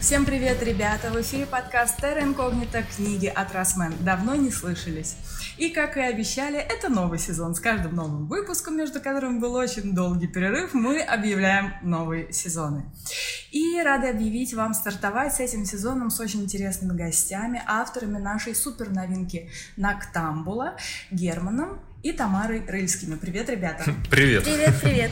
Всем привет, ребята! В эфире подкаст Терра Инкогнита «Книги от Росмен». Давно не слышались. И, как и обещали, это новый сезон. С каждым новым выпуском, между которыми был очень долгий перерыв, мы объявляем новые сезоны. И рады объявить вам стартовать с этим сезоном с очень интересными гостями, авторами нашей супер новинки «Нактамбула» Германом и Тамарой Рыльскими. Привет, ребята! Привет! Привет, привет!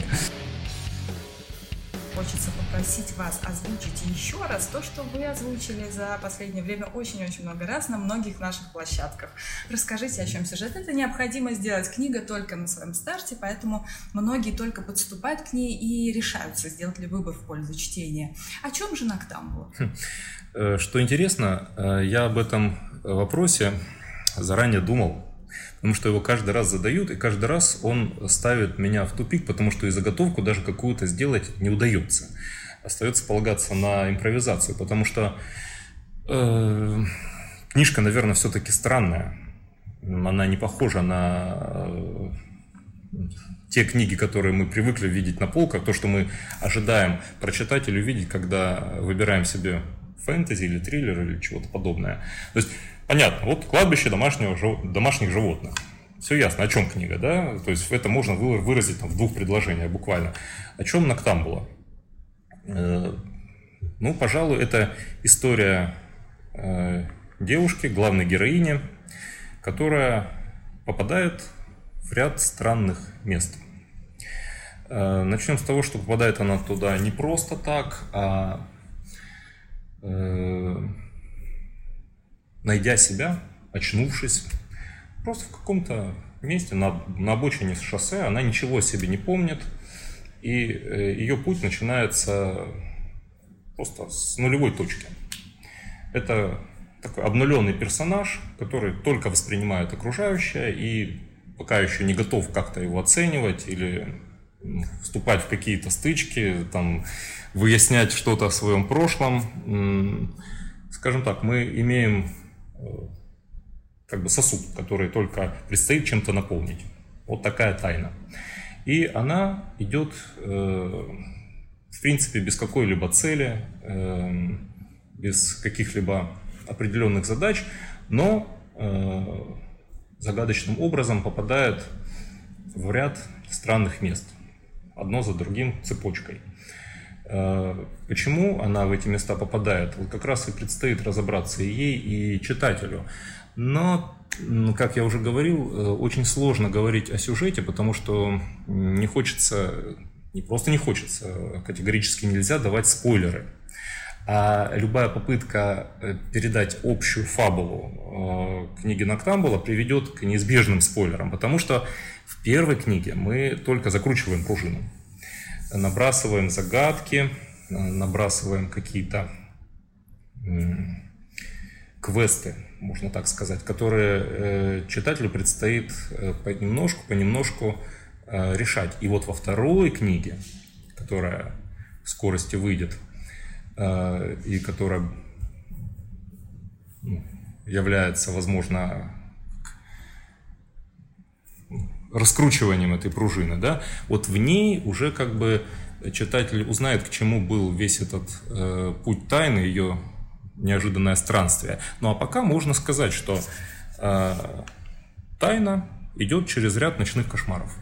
Хочется попросить вас озвучить еще раз то, что вы озвучили за последнее время очень-очень много раз на многих наших площадках. Расскажите, о чем сюжет. Это необходимо сделать. Книга только на своем старте, поэтому многие только подступают к ней и решаются, сделать ли выбор в пользу чтения. О чем же Нактамбула? Хм. Э, что интересно, э, я об этом вопросе заранее думал потому что его каждый раз задают, и каждый раз он ставит меня в тупик, потому что и заготовку даже какую-то сделать не удается. Остается полагаться на импровизацию, потому что э, книжка, наверное, все-таки странная. Она не похожа на э, те книги, которые мы привыкли видеть на полках, то, что мы ожидаем прочитать или увидеть, когда выбираем себе фэнтези или триллер или чего-то подобное. То есть Понятно, вот кладбище домашнего, домашних животных. Все ясно, о чем книга, да? То есть это можно выразить там, в двух предложениях буквально. О чем Ноктамбула? Э, ну, пожалуй, это история э, девушки, главной героини, которая попадает в ряд странных мест. Э, начнем с того, что попадает она туда не просто так, а найдя себя, очнувшись, просто в каком-то месте на, на обочине шоссе, она ничего о себе не помнит, и э, ее путь начинается просто с нулевой точки. Это такой обнуленный персонаж, который только воспринимает окружающее и пока еще не готов как-то его оценивать или вступать в какие-то стычки, там, выяснять что-то о своем прошлом. Скажем так, мы имеем как бы сосуд, который только предстоит чем-то наполнить. Вот такая тайна. И она идет, э, в принципе, без какой-либо цели, э, без каких-либо определенных задач, но э, загадочным образом попадает в ряд странных мест, одно за другим цепочкой. Э, почему она в эти места попадает, вот как раз и предстоит разобраться и ей, и читателю. Но, как я уже говорил, э, очень сложно говорить о сюжете, потому что не хочется, не просто не хочется, а категорически нельзя давать спойлеры. А любая попытка э, передать общую фабулу книги Ноктамбула приведет к неизбежным спойлерам, потому что в первой книге мы только закручиваем пружину набрасываем загадки, набрасываем какие-то квесты, можно так сказать, которые э, читателю предстоит э, понемножку, понемножку э, решать. И вот во второй книге, которая в скорости выйдет, и которая ну, является, возможно, раскручиванием этой пружины, да, вот в ней уже как бы читатель узнает, к чему был весь этот э, путь тайны, ее неожиданное странствие. Ну а пока можно сказать, что э, тайна идет через ряд ночных кошмаров.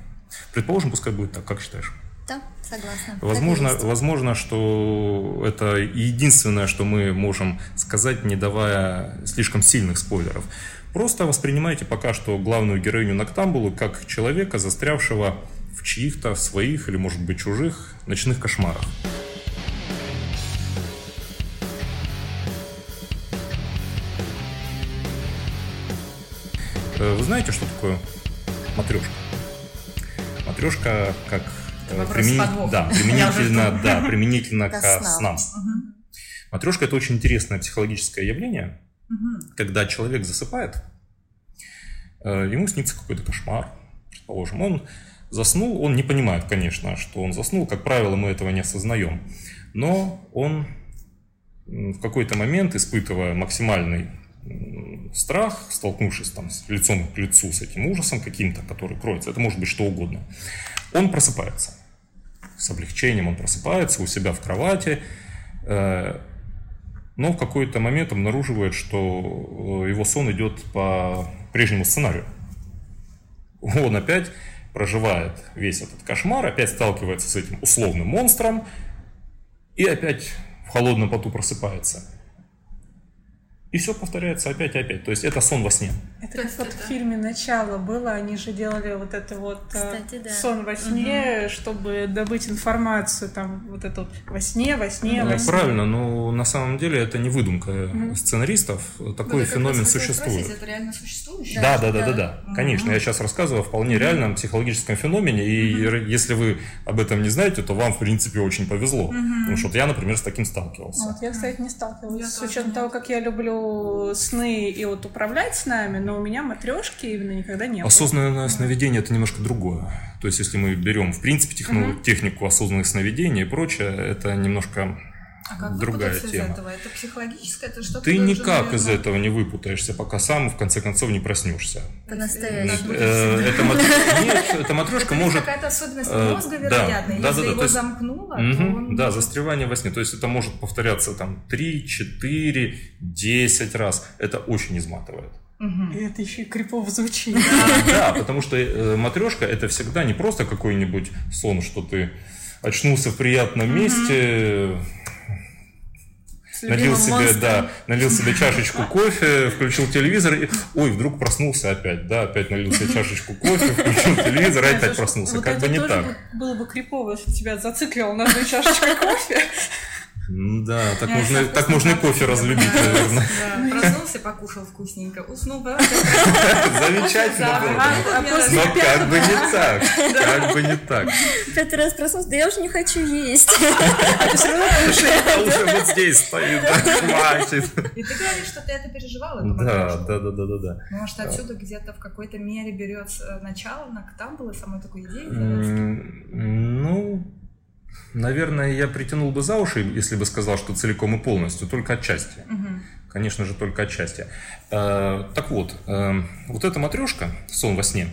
Предположим, пускай будет так, как считаешь? Да, согласна. Возможно, возможно, что это единственное, что мы можем сказать, не давая слишком сильных спойлеров. Просто воспринимайте пока что главную героиню Ноктамбулу как человека, застрявшего в чьих-то своих или, может быть, чужих ночных кошмарах. Э, вы знаете, что такое матрешка? Матрешка как э, да, применительно, да, применительно к снам. Матрешка это очень интересное психологическое явление, Угу. Когда человек засыпает, э, ему снится какой-то кошмар, предположим. Он заснул, он не понимает, конечно, что он заснул. Как правило, мы этого не осознаем. Но он в какой-то момент, испытывая максимальный страх, столкнувшись там с лицом к лицу с этим ужасом каким-то, который кроется, это может быть что угодно, он просыпается. С облегчением он просыпается у себя в кровати, э, но в какой-то момент обнаруживает, что его сон идет по прежнему сценарию. Он опять проживает весь этот кошмар, опять сталкивается с этим условным монстром и опять в холодном поту просыпается. И все повторяется опять и опять. То есть это сон во сне. Это как вот в фильме «Начало» было, они же делали вот это вот э, Кстати, да. сон во сне, угу. чтобы добыть информацию, там вот это вот во сне, во сне, ну, во сне. Правильно, но на самом деле это не выдумка угу. сценаристов, такой это феномен существует. Спросить, это реально существующее? Да, да, да, да, да, угу. конечно, я сейчас рассказываю о вполне реальном психологическом феномене, и угу. если вы об этом не знаете, то вам, в принципе, очень повезло, угу. потому что вот я, например, с таким сталкивался. Вот я, кстати, не сталкивалась, я с учетом того, как я люблю сны и вот управлять с нами, но у меня матрешки именно никогда не было. Осознанное сновидение это немножко другое. То есть, если мы берем, в принципе, техну, угу. технику осознанных сновидений и прочее, это немножко а как другая тема. из этого? Это психологическое, это что-то Ты никак наверное... из этого не выпутаешься, пока сам в конце концов не проснешься. По-настоящему. Э, это Нет, эта матрешка может... какая-то особенность э, мозга, вероятно. Если его замкнуло, Да, застревание во сне. То есть это может повторяться там 3, 4, 10 раз. Это очень изматывает. Угу. И это еще и крипово звучит. Да, потому что э, матрешка это всегда не просто какой-нибудь сон, что ты очнулся в приятном месте, налил себе, монстром. да, налил себе чашечку кофе, включил телевизор и, ой, вдруг проснулся опять, да, опять налил себе чашечку кофе, включил телевизор и опять проснулся. Как бы не так. Было бы крипово, если тебя зациклил на одной чашечке кофе. Да, так можно, так можно и кофе разлюбить, наверное. Да, проснулся, покушал вкусненько, уснул. Замечательно было. Но как бы не так, как бы не так. Пятый раз проснулся, да я уже не хочу есть. А ты все равно уже вот здесь стоит, хватит. И ты говоришь, что ты это переживала? Да, да, да, да, да. Может, отсюда где-то в какой-то мере берется начало, там было самой такой идеей? Ну, Наверное, я притянул бы за уши, если бы сказал, что целиком и полностью, только отчасти. Угу. Конечно же, только отчасти. Э, так вот, э, вот эта матрешка, сон во сне,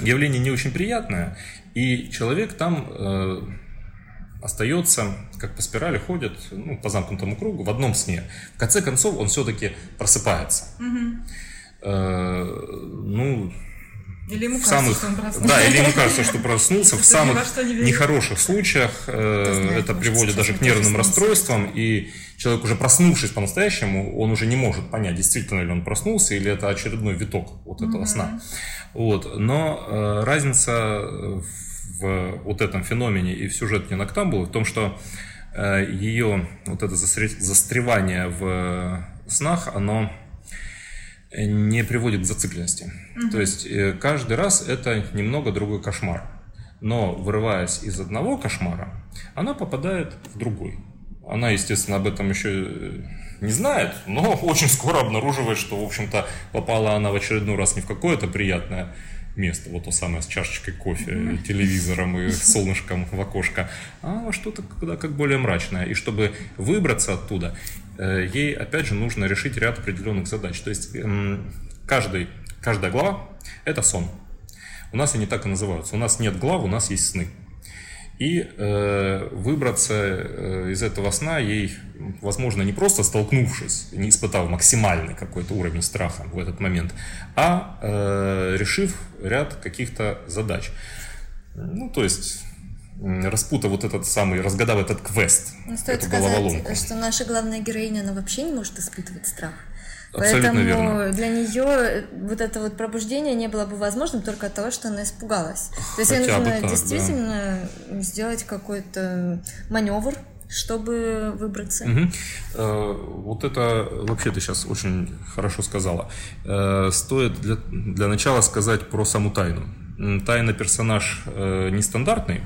явление не очень приятное, и человек там э, остается, как по спирали ходит, ну, по замкнутому кругу, в одном сне. В конце концов, он все-таки просыпается. Угу. ну, или ему кажется, самых, что он проснулся. Да, или ему кажется, что проснулся. В самых нехороших случаях э, это приводит даже к нервным расстройствам, и человек уже проснувшись по-настоящему, он уже не может понять, действительно ли он проснулся, или это очередной виток вот этого сна. Вот. Но э, разница в вот этом феномене и в сюжете Ноктамбулы в том, что э, ее вот это застревание в снах, оно не приводит к зацикленности. Угу. То есть э, каждый раз это немного другой кошмар. Но вырываясь из одного кошмара, она попадает в другой. Она, естественно, об этом еще э, не знает, но очень скоро обнаруживает, что, в общем-то, попала она в очередной раз не в какое-то приятное место, вот то самое с чашечкой кофе, телевизором и солнышком в окошко, а что-то куда как более мрачное. И чтобы выбраться оттуда, Э, ей, опять же, нужно решить ряд определенных задач. То есть эм, каждый, каждая глава – это сон. У нас они так и называются. У нас нет глав, у нас есть сны. И э, выбраться э, из этого сна ей, возможно, не просто столкнувшись, не испытав максимальный какой-то уровень страха в этот момент, а э, решив ряд каких-то задач. Ну, то есть распутав вот этот самый, разгадав этот квест, ну, стоит эту сказать, что наша главная героиня, она вообще не может испытывать страх. Абсолютно Поэтому верно. для нее вот это вот пробуждение не было бы возможным только от того, что она испугалась. То есть ей нужно так, действительно да. сделать какой-то маневр, чтобы выбраться. Угу. Вот это вообще ты сейчас очень хорошо сказала. Э, стоит для, для начала сказать про саму тайну. Тайна персонаж э, нестандартный,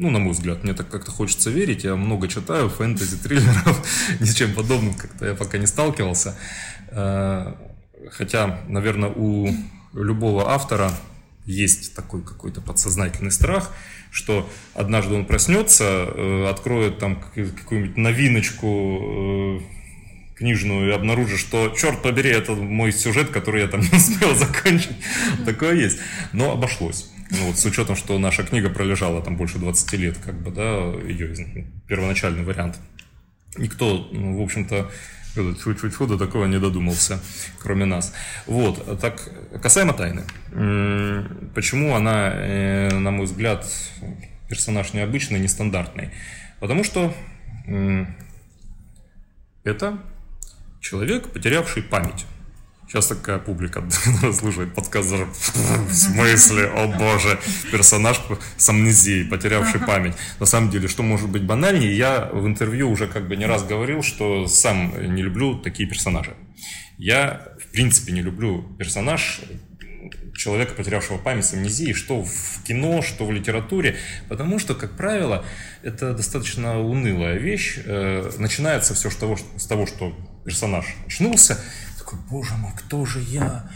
ну, на мой взгляд, мне так как-то хочется верить. Я много читаю фэнтези, триллеров, ни с чем подобным как-то я пока не сталкивался. Э, хотя, наверное, у любого автора есть такой какой-то подсознательный страх, что однажды он проснется, э, откроет там какую-нибудь новиночку э, книжную и обнаружит, что, черт побери, это мой сюжет, который я там не успел закончить. Такое есть. Но обошлось. Ну, вот с учетом, что наша книга пролежала там больше 20 лет, как бы, да, ее первоначальный вариант. Никто, ну, в общем-то, Чуть-чуть до такого не додумался, кроме нас. Вот, так, касаемо тайны. Почему она, э, на мой взгляд, персонаж необычный, нестандартный? Потому что это человек, потерявший память. Сейчас такая публика слушает подкаст в смысле, о боже, персонаж с амнезией, потерявший память. На самом деле, что может быть банальнее, я в интервью уже как бы не раз говорил, что сам не люблю такие персонажи. Я, в принципе, не люблю персонаж человека, потерявшего память с амнезией, что в кино, что в литературе, потому что, как правило, это достаточно унылая вещь. Э, начинается все с того, с того что персонаж очнулся, такой, боже мой, кто же я?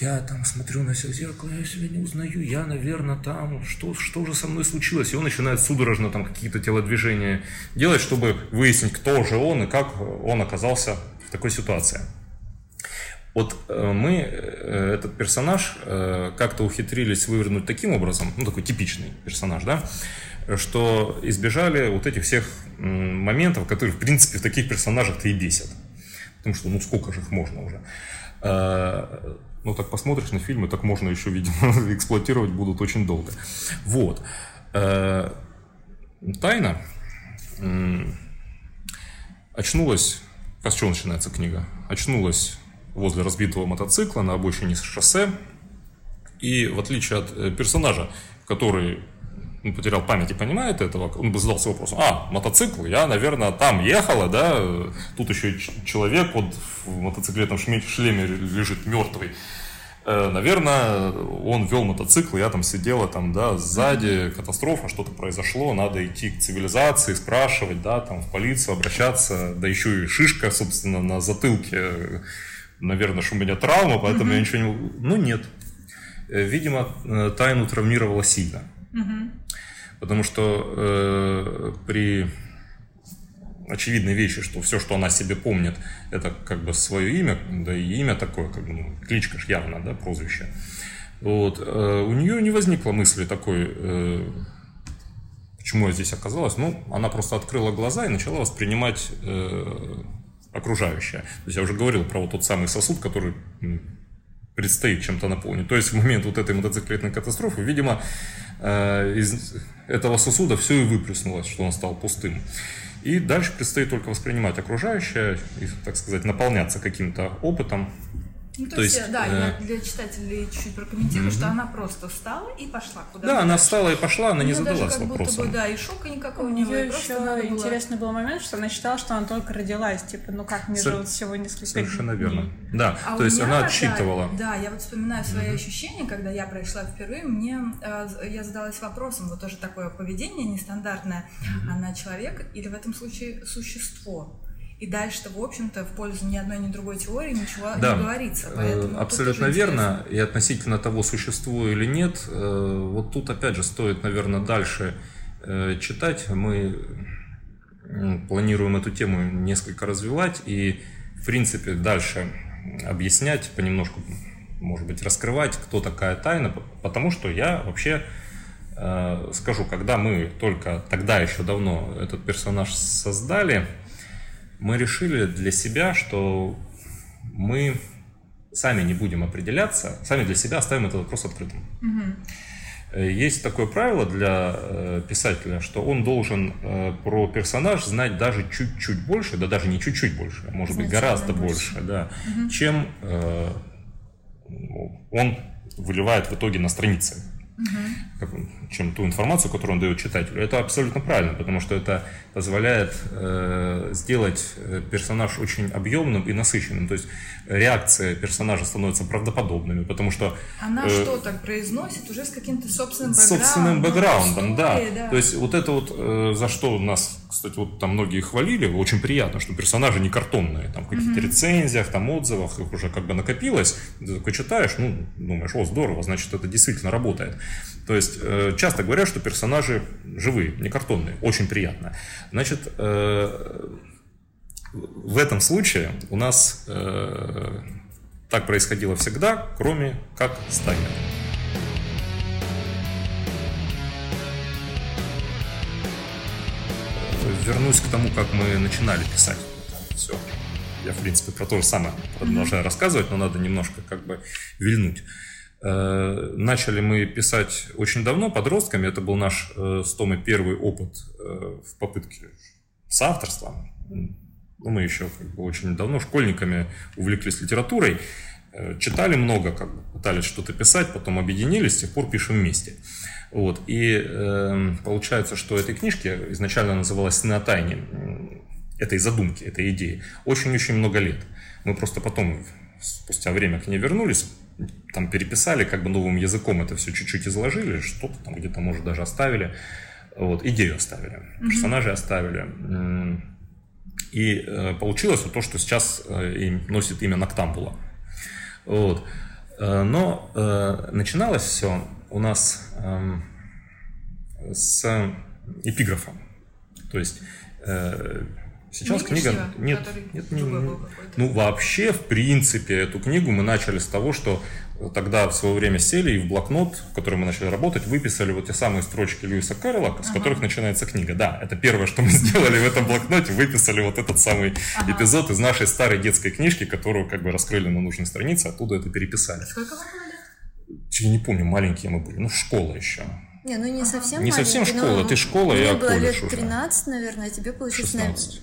Я там смотрю на себя в зеркало, я себя не узнаю, я, наверное, там, что, что же со мной случилось? И он начинает судорожно там какие-то телодвижения делать, чтобы выяснить, кто же он и как он оказался в такой ситуации. Вот э, мы, э, этот персонаж, э, как-то ухитрились вывернуть таким образом, ну, такой типичный персонаж, да, что избежали вот этих всех моментов, которые, в принципе, в таких персонажах-то и бесят. Потому что, ну, сколько же их можно уже. А, ну, так посмотришь на фильмы, так можно еще, видимо, эксплуатировать будут очень долго. Вот. А, тайна очнулась... А с чего начинается книга? Очнулась возле разбитого мотоцикла на обочине шоссе. И в отличие от э, персонажа, который он потерял память и понимает этого, он бы задался вопросом, а, мотоцикл, я, наверное, там ехала, да, тут еще человек вот в мотоциклетном шлеме лежит мертвый. Э, наверное, он вел мотоцикл, я там сидела там, да, сзади, катастрофа, что-то произошло, надо идти к цивилизации, спрашивать, да, там, в полицию обращаться, да еще и шишка, собственно, на затылке, наверное, что у меня травма, поэтому mm-hmm. я ничего не... Ну, нет. Э, видимо, э, тайну травмировала сильно. Mm-hmm. Потому что э, при очевидной вещи, что все, что она себе помнит, это как бы свое имя, да и имя такое, как бы, ну, кличка ж явно, да, прозвище. Вот, э, у нее не возникло мысли такой, э, почему я здесь оказалась. Ну, она просто открыла глаза и начала воспринимать э, окружающее. То есть я уже говорил про вот тот самый сосуд, который предстоит чем-то наполнить. То есть в момент вот этой мотоциклетной катастрофы, видимо, из этого сосуда все и выплеснулось, что он стал пустым. И дальше предстоит только воспринимать окружающее и, так сказать, наполняться каким-то опытом, ну, то, то есть, есть, да, э... я для читателей чуть-чуть прокомментирую, mm-hmm. что она просто встала и пошла куда-то. Да, она встала и пошла, она не задалась даже как вопросом. Будто бы, да, и шока никакого не было. еще интересный был момент, что она считала, что она только родилась, типа, ну как мне Со... же вот всего несколько Совершенно дней. верно. Да, а то есть она отсчитывала. Да, да, я вот вспоминаю свои mm-hmm. ощущения, когда я пришла впервые, мне э, я задалась вопросом, вот тоже такое поведение нестандартное, mm-hmm. она человек или в этом случае существо? И дальше-то, в общем-то, в пользу ни одной, ни другой теории ничего да. не говорится. Э, Поэтому Абсолютно верно. И относительно того, существую или нет, э, вот тут, опять же, стоит, наверное, дальше э, читать. Мы планируем эту тему несколько развивать и, в принципе, дальше объяснять, понемножку, может быть, раскрывать, кто такая тайна, потому что я вообще скажу, когда мы только тогда еще давно этот персонаж создали, мы решили для себя, что мы сами не будем определяться, сами для себя оставим этот вопрос открытым. Угу. Есть такое правило для э, писателя, что он должен э, про персонаж знать даже чуть-чуть больше, да даже не чуть-чуть больше, а может быть гораздо больше, больше да, угу. чем он выливает в итоге на странице угу. чем ту информацию, которую он дает читателю. Это абсолютно правильно, потому что это позволяет э, сделать э, персонаж очень объемным и насыщенным. То есть реакция персонажа становится правдоподобными, потому что... Она э, что так произносит уже с каким-то собственным бэкграундом. Собственным бэкграундом, да. да. То есть вот это вот, э, за что нас, кстати, вот там многие хвалили, очень приятно, что персонажи не картонные, там в каких-то угу. рецензиях, там отзывах их уже как бы накопилось, ты такой читаешь, ну, думаешь, о, здорово, значит, это действительно работает. То есть э, часто говорят, что персонажи живые, не картонные, очень приятно. Значит, э, в этом случае у нас э, так происходило всегда, кроме как с. Вернусь к тому, как мы начинали писать все. я, в принципе, про то же самое продолжаю рассказывать, но надо немножко как бы вильнуть. Э, начали мы писать очень давно, подростками. Это был наш э, с Томой первый опыт э, в попытке с авторством. Ну, мы еще как бы очень давно школьниками увлеклись литературой, читали много, как бы пытались что-то писать, потом объединились, с тех пор пишем вместе. Вот. И э, получается, что этой книжке изначально называлась «Сны тайне», этой задумки, этой идеи, очень-очень много лет. Мы просто потом, спустя время к ней вернулись, там переписали, как бы новым языком это все чуть-чуть изложили, что-то там где-то, может, даже оставили. Вот, идею оставили, mm-hmm. персонажей оставили. И э, получилось вот то, что сейчас э, носит имя Ноктамбула. Вот. Э, но э, начиналось все у нас э, с эпиграфа. То есть э, Сейчас не книга... Нет, нет, не, не, ну вообще, в принципе, эту книгу мы начали с того, что тогда в свое время сели и в блокнот, в котором мы начали работать, выписали вот те самые строчки Льюиса Кэрролла, с ага. которых начинается книга. Да, это первое, что мы сделали в этом блокноте, выписали вот этот самый ага. эпизод из нашей старой детской книжки, которую как бы раскрыли на нужной странице, оттуда это переписали. Сколько вам Я не помню, маленькие мы были, ну школа еще. Не, ну не совсем Не совсем школа, ты школа, я колледж было лет 13, уже. наверное, а тебе получилось... 16.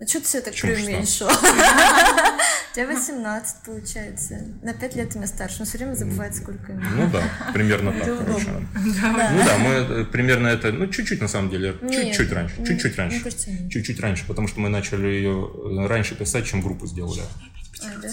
А что ты все так преуменьшила? У тебя 18 получается. На 5 лет ты меня старше. Но все время забывает, сколько ему. Ну да, примерно так. Короче. Ну да, мы э, примерно это, ну чуть-чуть на самом деле, чуть-чуть раньше, чуть-чуть раньше. Чуть-чуть раньше, потому что мы начали ее э, раньше писать, чем группу сделали. А, да?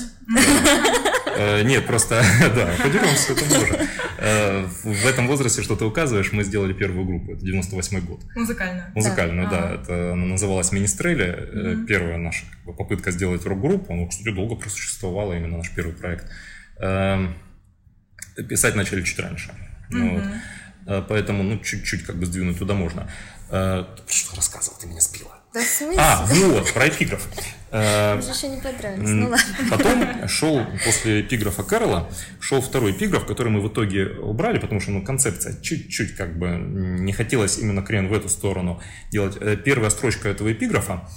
Э, нет, просто, да, подеремся, это тоже. Э, в этом возрасте, что ты указываешь, мы сделали первую группу, это 98 год. Музыкальную? Музыкальную, да. Это она называлась «Министрели», первая наша попытка сделать рок-группу, она, кстати, долго просуществовала, именно наш первый проект. Эм, писать начали чуть раньше. Вот. Э, поэтому, ну, чуть-чуть как бы сдвинуть туда можно. Что рассказывал, ты меня сбила. Да в смысле? А, вот, про эпиграф. Э, Уже еще не понравилось, ну ладно. Потом шел, после эпиграфа Кэрола, шел второй эпиграф, который мы в итоге убрали, потому что ну, концепция чуть-чуть как бы не хотелось именно крен в эту сторону делать. Э, первая строчка этого эпиграфа,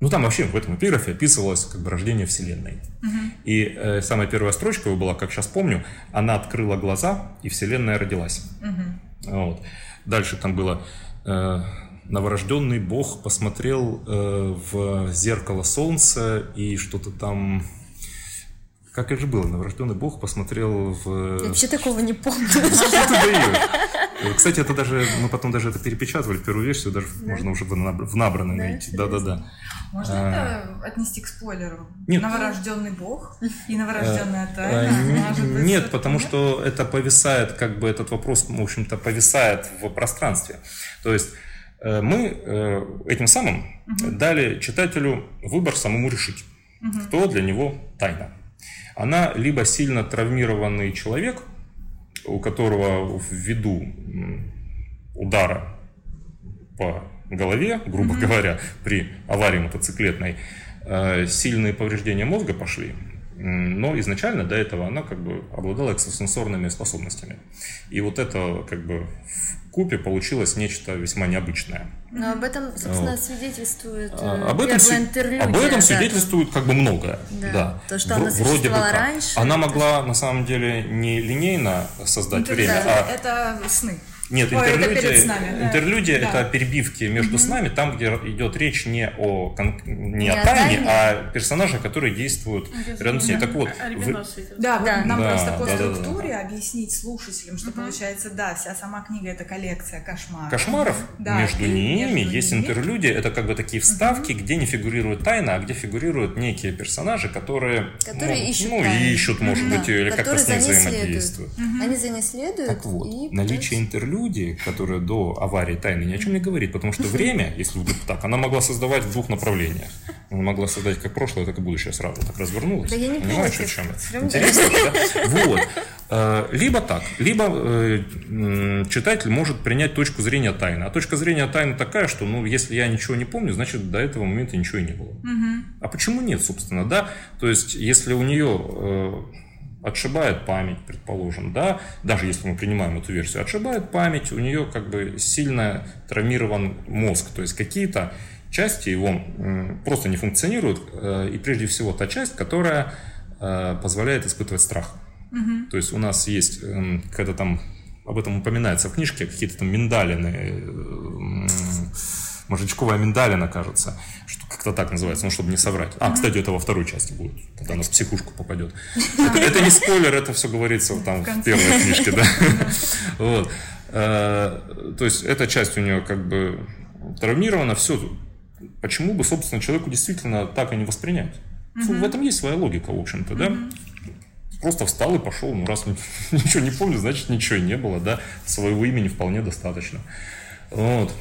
ну там вообще в этом эпиграфе описывалось как бы рождение Вселенной. Угу. И э, самая первая строчка была, как сейчас помню, она открыла глаза, и Вселенная родилась. Угу. Вот. Дальше там было... Э, новорожденный бог посмотрел э, в зеркало солнца и что-то там... Как это же было? Новорожденный бог посмотрел в... Я вообще такого не помню. Кстати, это даже... Мы потом даже это перепечатывали, первую версию даже да? можно уже в набранной найти. Да-да-да. Можно а... это отнести к спойлеру? Нет. Новорожденный бог и новорожденная э, тайна? А, нет, потому что это повисает, как бы этот вопрос, в общем-то, повисает в пространстве. То есть Э, мы э, этим самым дали читателю выбор самому решить, кто для него тайна. Она либо сильно травмированный человек, у которого ввиду удара по голове, грубо угу. говоря, при аварии мотоциклетной, э, сильные повреждения мозга пошли, но изначально до этого она как бы обладала экстрасенсорными способностями. И вот это как бы купе получилось нечто весьма необычное. Но об этом, собственно, вот. свидетельствует а, об этом, интервью. Об этом да, свидетельствует как бы многое. Да. да. То, что она Вроде бы раньше. Она могла, на самом деле, не линейно создать интервью, время, а... Это сны. Нет, Ой, интерлюдия, это, нами, интерлюдия да. это перебивки между угу. снами, там, где идет речь не о, не не о тайне, а персонажах, которые действуют Без рядом с ней. Так вот, а вы... да, да, нам да, просто по да, структуре да, да. объяснить слушателям, что угу. получается, да, вся сама книга это коллекция кошмаров. Кошмаров да, между ними между есть ними. интерлюдия, это как бы такие вставки, угу. где не фигурирует тайна, а где фигурируют некие персонажи, которые, которые ну, ищут, ну, ищут, может да. быть, или как-то с ней взаимодействуют. Угу. Они за ней следуют. Так вот, наличие интерлюдии люди, которая до аварии тайны ни о чем не говорит, потому что время, если вдруг так, она могла создавать в двух направлениях. Она могла создать как прошлое, так и будущее сразу. Так развернулась. Да я не Понимаешь, о чем это? Интересно, да? Вот. Э, либо так, либо э, читатель может принять точку зрения тайны. А точка зрения тайны такая, что, ну, если я ничего не помню, значит, до этого момента ничего и не было. А почему нет, собственно, да? То есть, если у нее э, отшибает память, предположим, да, даже если мы принимаем эту версию, отшибает память, у нее как бы сильно травмирован мозг, то есть какие-то части его просто не функционируют, э, и прежде всего та часть, которая э, позволяет испытывать страх. Угу. То есть у нас есть, эм, когда там об этом упоминается в книжке, какие-то там миндалины, э, Моржечковая миндалина, кажется, что как-то так называется, ну, чтобы не соврать. А, кстати, это во второй части будет, тогда она в психушку попадет. Это, это не спойлер, это все говорится там в, в первой книжке, да. Вот. То есть эта часть у нее как бы травмирована, все. Почему бы, собственно, человеку действительно так и не воспринять? В этом есть своя логика, в общем-то, да? Просто встал и пошел. Ну, раз ничего не помню, значит, ничего и не было, да. Своего имени вполне достаточно. Вот.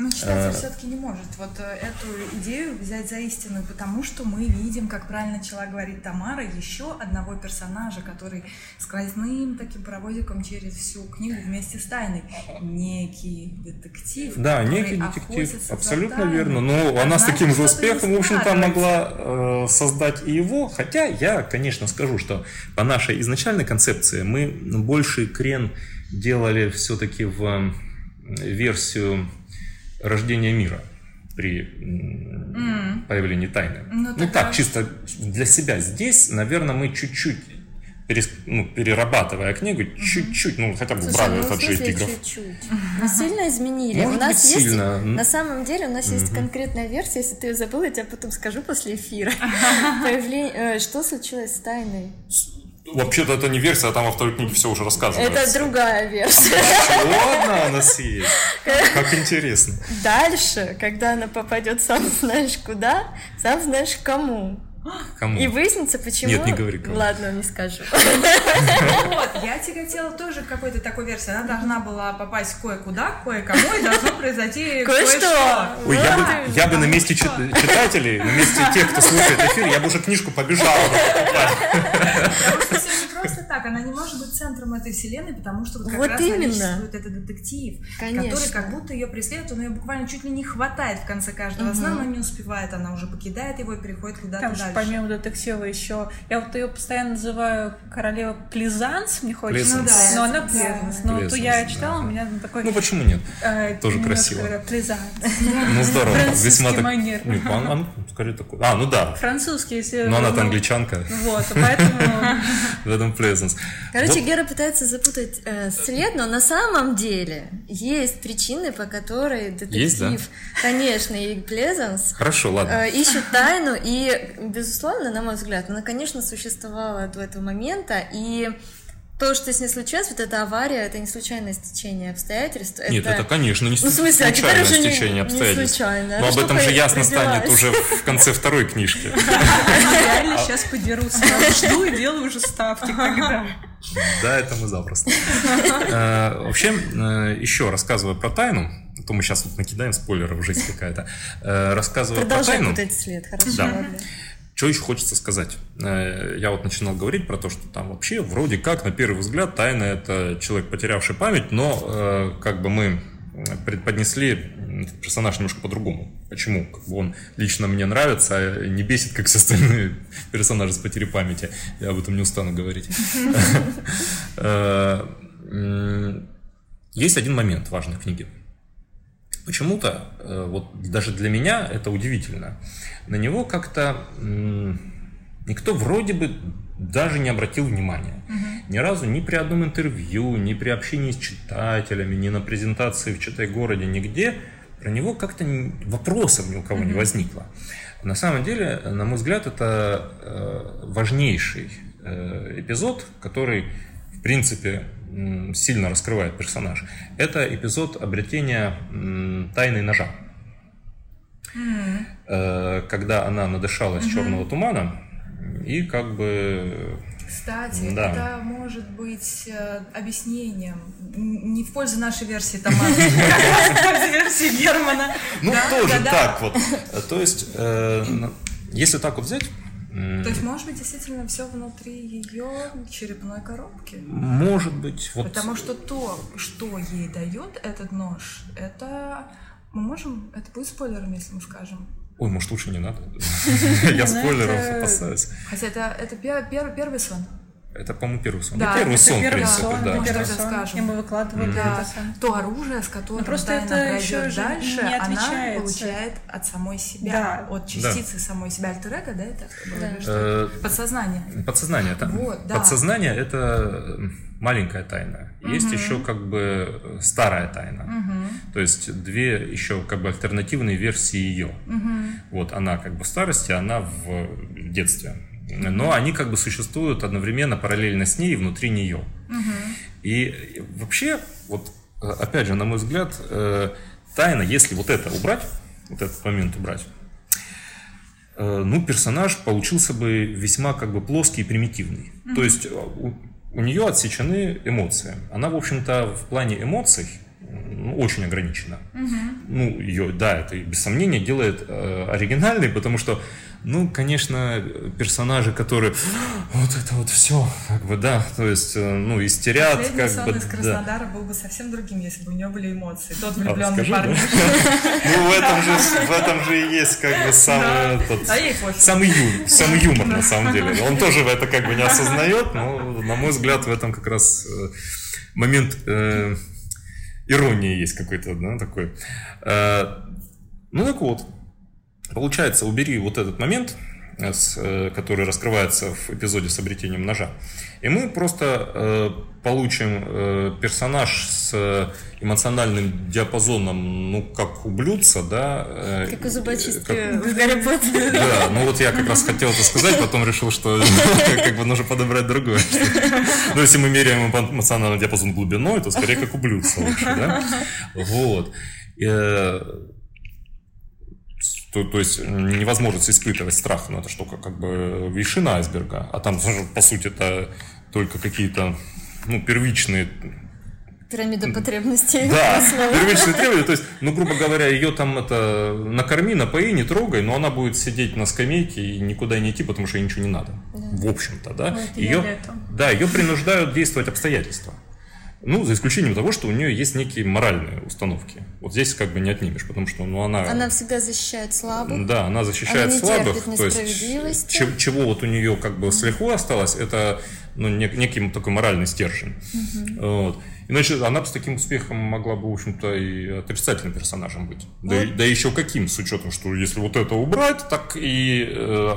Ну, читатель а... все-таки не может вот э, эту идею взять за истину, потому что мы видим, как правильно начала говорить Тамара, еще одного персонажа, который сквозным таким паровозиком через всю книгу вместе с тайной. Некий детектив. Да, некий детектив. Абсолютно верно. Но ну, а она с таким же успехом, в общем-то, могла э, создать и его. Хотя я, конечно, скажу, что по нашей изначальной концепции мы больше крен делали все-таки в версию рождения мира при mm. появлении тайны. Ну, ну так, чисто для себя. Здесь, наверное, мы чуть-чуть перес, ну, перерабатывая книгу, mm-hmm. чуть-чуть, ну хотя бы Слушай, убрали ну, этот тигров. Чуть-чуть. Мы сильно изменили. Может у нас быть, есть, сильно. на самом деле, у нас mm-hmm. есть конкретная версия, если ты ее забыл, я тебе потом скажу после эфира. Появление, э, что случилось с тайной? Вообще-то это не версия, а там во второй книге все уже рассказывается. Это другая версия. Ладно, у нас есть. Как интересно. Дальше, когда она попадет сам знаешь куда, сам знаешь кому. Кому? И выяснится, почему... Нет, не говори кому. Ладно, не скажу. Вот, я тяготела тоже к какой-то такой версии. Она должна была попасть кое-куда, кое-кому, и должно произойти кое-что. Ой, я бы, я бы на месте читателей, на месте тех, кто слушает эфир, я бы уже книжку побежала Потому что просто так. Она не может быть центром этой вселенной, потому что как вот раз именно. этот детектив, Конечно. который как будто ее преследует, он ее буквально чуть ли не хватает в конце каждого сна, но не успевает. Она уже покидает его и переходит куда-то дальше помимо детектива еще. Я вот ее постоянно называю королева Плезанс, мне хочется. Ну, да, но она Плезанс. Но вот я читала, у меня такой... Ну почему нет? Э, Тоже красиво. Плезанс. Ну здорово. Весьма так... манер. Не, скорее такой. А, ну да. Французский, если... Но она-то англичанка. Вот, поэтому... Этом Плезанс. Короче, Гера пытается запутать э, след, но на самом деле есть причины, по которой детектив, конечно, и Плезанс Хорошо, ладно. Э, ищут тайну, и, безусловно, на мой взгляд, она, конечно, существовала до этого момента, и то, что с ней случилось, вот эта авария, это не случайное стечение обстоятельств. Нет, это, конечно, не ну, в смысле, а случайное стечение обстоятельств. Не случайно. Но а об этом же ясно станет уже в конце второй книжки. Реально сейчас подерусь. Жду и делаю уже ставки. Когда? Да, это мы запросто. Э, вообще, э, еще рассказывая про тайну, а то мы сейчас вот накидаем спойлеров, жизнь какая-то. Э, рассказывая про тайну... Продолжай след, хорошо. Да. Что еще хочется сказать? Э, я вот начинал говорить про то, что там вообще вроде как на первый взгляд тайна это человек, потерявший память, но э, как бы мы предподнесли персонаж немножко по-другому. Почему? Как бы он лично мне нравится, а не бесит, как все остальные персонажи с потерей памяти. Я об этом не устану говорить. Э, есть один момент важный в книге. Почему-то, вот даже для меня это удивительно на него как-то никто вроде бы даже не обратил внимания. Угу. Ни разу ни при одном интервью, ни при общении с читателями, ни на презентации в Читай-городе, нигде про него как-то вопросов ни у кого угу. не возникло. На самом деле, на мой взгляд, это э, важнейший э, эпизод, который, в принципе, сильно раскрывает персонаж. Это эпизод обретения тайны ножа. Mm. Когда она надышалась mm-hmm. черного тумана и как бы... Кстати, да. это может быть э, объяснением не в пользу нашей версии Тамара, в пользу версии Германа. Ну, тоже так вот. То есть, э, если так вот взять, то есть, может быть, действительно все внутри ее черепной коробки? Может быть. Вот... Потому что то, что ей дает этот нож, это мы можем... Это будет спойлером, если мы скажем? Ой, может, лучше не надо. Я спойлеров опасаюсь. Хотя это, это первый сон. Это, по-моему, первый сон. Да, ну, первый сон, первый принципе, сон, да. первый сон. Скажем. И мы выкладывали да. это. То оружие, с которым ну, просто это пройдет дальше, она получает от самой себя, да. от частицы да. самой себя. Альтер да, это да. Что? Э, подсознание. Подсознание. Это, вот, да. Подсознание – это маленькая тайна. Есть угу. еще как бы старая тайна. Угу. То есть две еще как бы альтернативные версии ее. Угу. Вот она как бы в старости, она в детстве но они как бы существуют одновременно, параллельно с ней и внутри нее. Угу. И вообще, вот опять же, на мой взгляд, э, тайна, если вот это убрать, вот этот момент убрать, э, ну, персонаж получился бы весьма как бы плоский и примитивный. Угу. То есть у, у нее отсечены эмоции. Она, в общем-то, в плане эмоций очень ограничена. Угу. Ну, ее, да, это без сомнения делает э, оригинальной, потому что ну, конечно, персонажи, которые вот это вот все, как бы, да, то есть, э, ну, истерят, Последний как сон бы. из Краснодара да. был бы совсем другим, если бы у него были эмоции. Тот а, влюбленный а, парень. Ну, в этом же, в этом же и есть, как бы, самый, а самый, юмор, на самом деле. Он тоже это как бы не осознает, но, на мой взгляд, в этом как раз э, момент иронии есть какой-то, да, такой. Э, ну, так вот, Получается, убери вот этот момент, который раскрывается в эпизоде с обретением ножа, и мы просто э, получим э, персонаж с эмоциональным диапазоном, ну, как у блюдца, да. Э, как у зубочистки как... в Гарри Поттере. Да, ну вот я как раз хотел это сказать, потом решил, что как бы нужно подобрать другое. Но ну, если мы меряем эмоциональный диапазон глубиной, то скорее как у блюдца лучше, да. Вот. То, то есть невозможность испытывать страх, ну это что, как, как бы вершина айсберга, а там, по сути, это только какие-то ну, первичные Пирамида потребностей. Да, первичные требования. То есть, ну, грубо говоря, ее там это накорми, напои, не трогай, но она будет сидеть на скамейке и никуда не идти, потому что ей ничего не надо. Да. В общем-то, да. Вот ее, да, ее принуждают действовать обстоятельства. Ну, за исключением того, что у нее есть некие моральные установки. Вот здесь как бы не отнимешь, потому что ну, она... Она всегда защищает слабых. Да, она защищает она не слабых. То есть, чего, чего вот у нее как бы с лихвой осталось, это ну, нек, некий такой моральный стержень. Угу. Вот. Иначе она бы с таким успехом могла бы, в общем-то, и отрицательным персонажем быть. Вот. Да, да еще каким, с учетом, что если вот это убрать, так и э,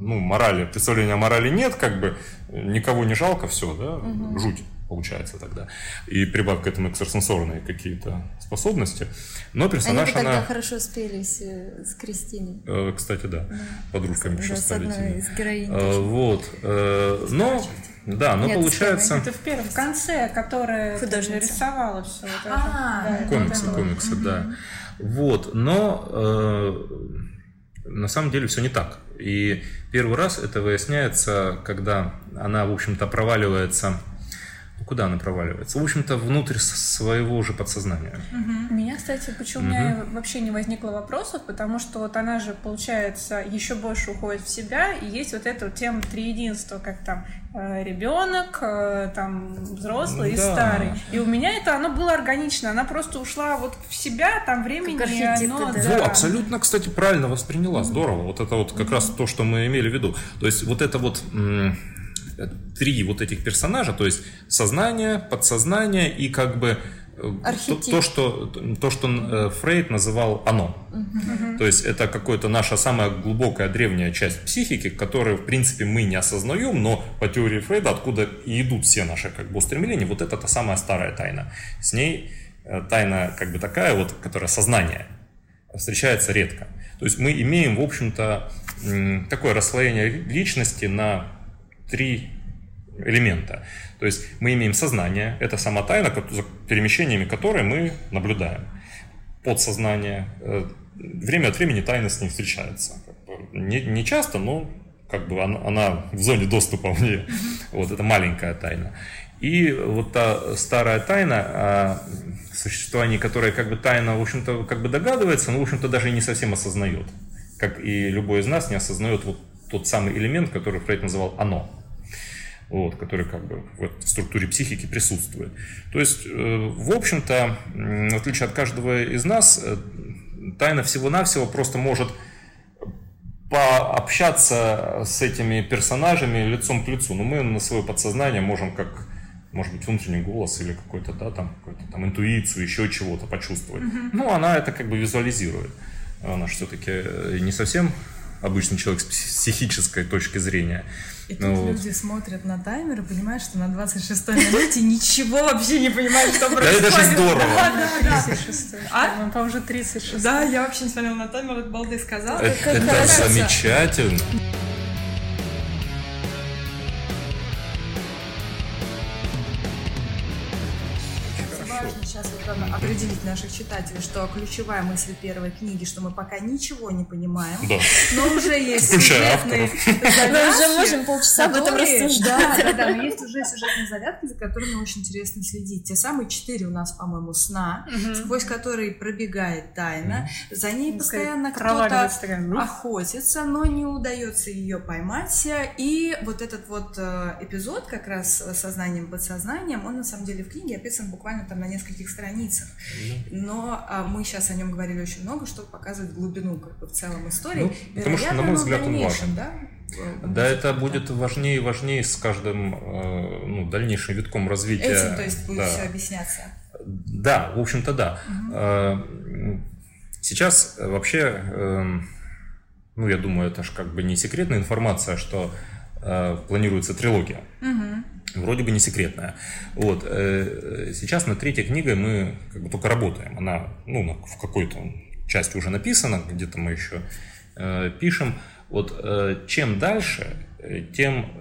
ну, морали, представления о морали нет, как бы никого не жалко, все, да, угу. жуть получается тогда. И прибавь к этому экстрасенсорные какие-то способности. Но персонаж Они тогда она... хорошо спелись э, с Кристиной. Э, кстати, да. да. Подружками да, еще стали. С одной из героинь. Э, вот. Но да, но Нет, получается... Это в первом, в конце, которая рисовала все. Вот это. А, да, комиксы, это комиксы, угу. да. Вот, но э, на самом деле все не так. И первый раз это выясняется, когда она, в общем-то, проваливается куда она проваливается? В общем-то, внутрь своего же подсознания. Угу. У меня, кстати, почему угу. у меня вообще не возникло вопросов, потому что вот она же, получается, еще больше уходит в себя, и есть вот эта вот тема триединства, как там э, ребенок, э, там взрослый да. и старый. И у меня это оно было органично, она просто ушла вот в себя, там времени как оно... Да. Во, абсолютно, кстати, правильно восприняла, здорово. Вот это вот как угу. раз то, что мы имели в виду. То есть вот это вот три вот этих персонажа, то есть сознание, подсознание и как бы э, то, то, что, то, что э, Фрейд называл оно. Угу. То есть это какая-то наша самая глубокая древняя часть психики, которую, в принципе, мы не осознаем, но по теории Фрейда, откуда и идут все наши как бы, устремления, вот это та самая старая тайна. С ней э, тайна как бы такая вот, которая сознание, встречается редко. То есть мы имеем, в общем-то, такое расслоение личности на три элемента. То есть мы имеем сознание, это сама тайна, за перемещениями которой мы наблюдаем. Подсознание, э, время от времени тайна с ним встречается. Не, не часто, но как бы она, она в зоне доступа в нее. Вот это маленькая тайна. И вот та старая тайна, о существовании которой как бы тайна, в общем-то, как бы догадывается, но, в общем-то, даже не совсем осознает. Как и любой из нас не осознает вот тот самый элемент, который Фрейд называл «оно» вот, который как бы в структуре психики присутствует. То есть, э, в общем-то, в отличие от каждого из нас, э, тайна всего-навсего просто может пообщаться с этими персонажами лицом к лицу. Но мы на свое подсознание можем как может быть, внутренний голос или какой-то, да, там, какую-то там интуицию, еще чего-то почувствовать. Mm-hmm. Ну, она это как бы визуализирует. Она же все-таки э, не совсем обычный человек с психической точки зрения. И тут ну, люди вот. смотрят на таймер и понимают, что на 26-й минуте ничего вообще не понимают, что происходит. Да это же здорово. Да, да, 36 а? По-моему, уже 36 Да, я вообще не смотрела на таймер, это балды сказал. Это замечательно. Определить наших читателей, что ключевая мысль первой книги, что мы пока ничего не понимаем, да. но уже есть сюжетные завязки. Мы уже можем полчаса об этом рассуждать. Да, да, да, но есть уже сюжетные завязки, за которыми очень интересно следить. Те самые четыре у нас, по-моему, сна, сквозь которые пробегает тайна. За ней постоянно кто-то охотится, но не удается ее поймать. И вот этот вот э, эпизод как раз с сознанием подсознанием, он на самом деле в книге описан буквально там на нескольких страницах. Но а, мы сейчас о нем говорили очень много, чтобы показывать глубину как бы, в целом истории. Ну, потому что, на мой взгляд, он важен. Да? Да, это будет важнее и важнее с каждым э, ну, дальнейшим витком развития. Этим, то есть, будет да. все объясняться. Да, в общем-то, да. Угу. Сейчас вообще, эм, ну, я думаю, это же как бы не секретная информация, что э, планируется трилогия. Угу вроде бы не секретная. Вот. Э, сейчас над третьей книгой мы как бы только работаем. Она ну, в какой-то части уже написана, где-то мы еще э, пишем. Вот э, чем дальше, тем